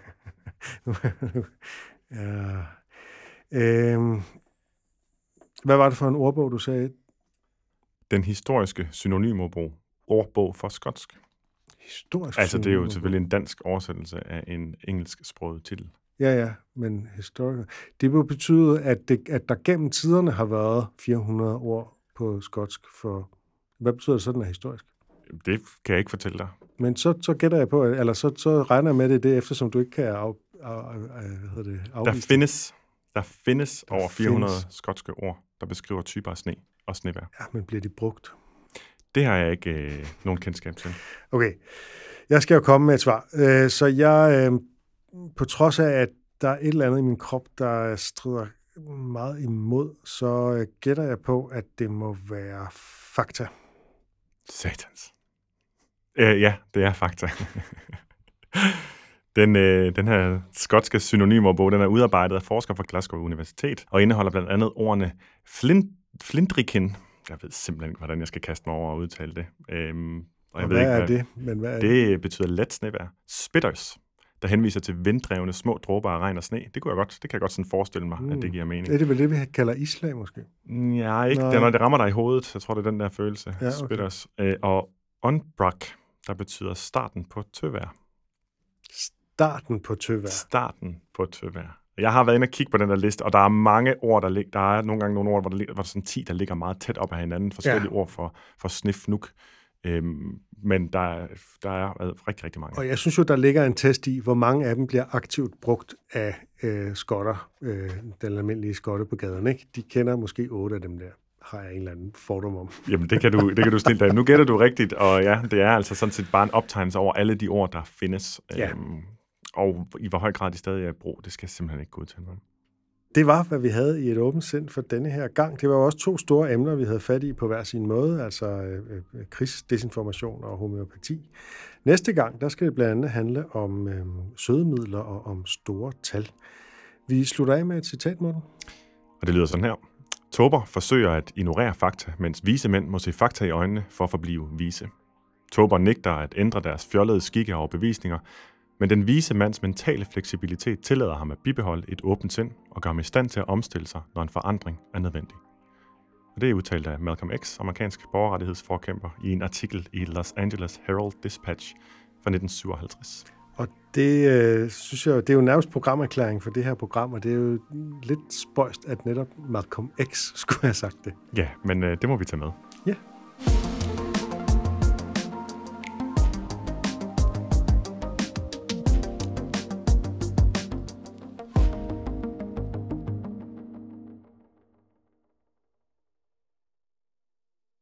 (laughs) ja. øhm, hvad var det for en ordbog, du sagde? Den historiske synonymordbog. Ordbog for skotsk. Historisk Altså, det er jo selvfølgelig en dansk oversættelse af en engelsk sproget titel. Ja, ja, men historiker. Det vil betyde, at, det, at der gennem tiderne har været 400 ord på skotsk for... Hvad betyder det sådan er historisk? Det kan jeg ikke fortælle dig. Men så, så gætter jeg på, eller så, så regner jeg med det, det eftersom du ikke kan af, af, af, hvad det, Der afvise det. findes, der findes Der over 400 findes. skotske ord, der beskriver typer af sne og snevejr. Ja, men bliver de brugt? Det har jeg ikke øh, nogen kendskab til. Okay, jeg skal jo komme med et svar. Øh, Så jeg, øh, på trods af, at der er et eller andet i min krop, der strider meget imod, så øh, gætter jeg på, at det må være fakta. Satans. Øh, ja, det er fakta. Den, øh, den her skotske synonymerbog, den er udarbejdet af forskere fra Glasgow Universitet, og indeholder blandt andet ordene flint, flindrikin. Jeg ved simpelthen ikke, hvordan jeg skal kaste mig over og udtale det. Øhm, og Og jeg hvad ved ikke, er det? Men hvad er det? Det betyder let snevejr. Spitters, der henviser til vinddrevne små dråber af regn og sne. Det kunne jeg godt, det kan jeg godt sådan forestille mig, mm. at det giver mening. Er det vel det, vi kalder islam måske? Ja, ikke. Nej. Det når det rammer dig i hovedet. Jeg tror, det er den der følelse. Ja, okay. Spitters. Øh, og unbrak, der betyder starten på tøvær. Starten på tøvær. Starten på tøvær. Jeg har været inde og kigge på den der liste, og der er mange ord, der ligger. Der er nogle gange nogle ord, hvor der, ligger, hvor der er sådan 10, der ligger meget tæt op ad hinanden. Forskellige ja. ord for, for sniff nuk. Øhm, men der, er- der er rigtig, rigtig mange. Og jeg synes jo, der ligger en test i, hvor mange af dem bliver aktivt brugt af øh, skotter, øh, den almindelige skotte på gaden. Ikke? De kender måske otte af dem der, har jeg en eller anden fordom om. (laughs) Jamen, det kan du, det kan du stille dig. Nu gætter du rigtigt, og ja, det er altså sådan set bare en optegnelse over alle de ord, der findes. Ja. Øhm, og i hvor høj grad de stadig er i brug, det skal jeg simpelthen ikke gå ud til mig. Det var, hvad vi havde i et åbent sind for denne her gang. Det var jo også to store emner, vi havde fat i på hver sin måde, altså øh, øh, krigsdesinformation og homeopati. Næste gang, der skal det blandt andet handle om øh, sødemidler og om store tal. Vi slutter af med et citat, Morten. Og det lyder sådan her. Tober forsøger at ignorere fakta, mens vise mænd må se fakta i øjnene for at forblive vise. Tober nægter at ændre deres fjollede skikke og bevisninger, men den vise mands mentale fleksibilitet tillader ham at bibeholde et åbent sind og gør ham i stand til at omstille sig, når en forandring er nødvendig. Og det er udtalt af Malcolm X, amerikansk borgerrettighedsforkæmper, i en artikel i Los Angeles Herald Dispatch fra 1957. Og det øh, synes jeg, det er jo nærmest programerklæring for det her program, og det er jo lidt spøjst, at netop Malcolm X (laughs) skulle have sagt det. Ja, men øh, det må vi tage med. Ja,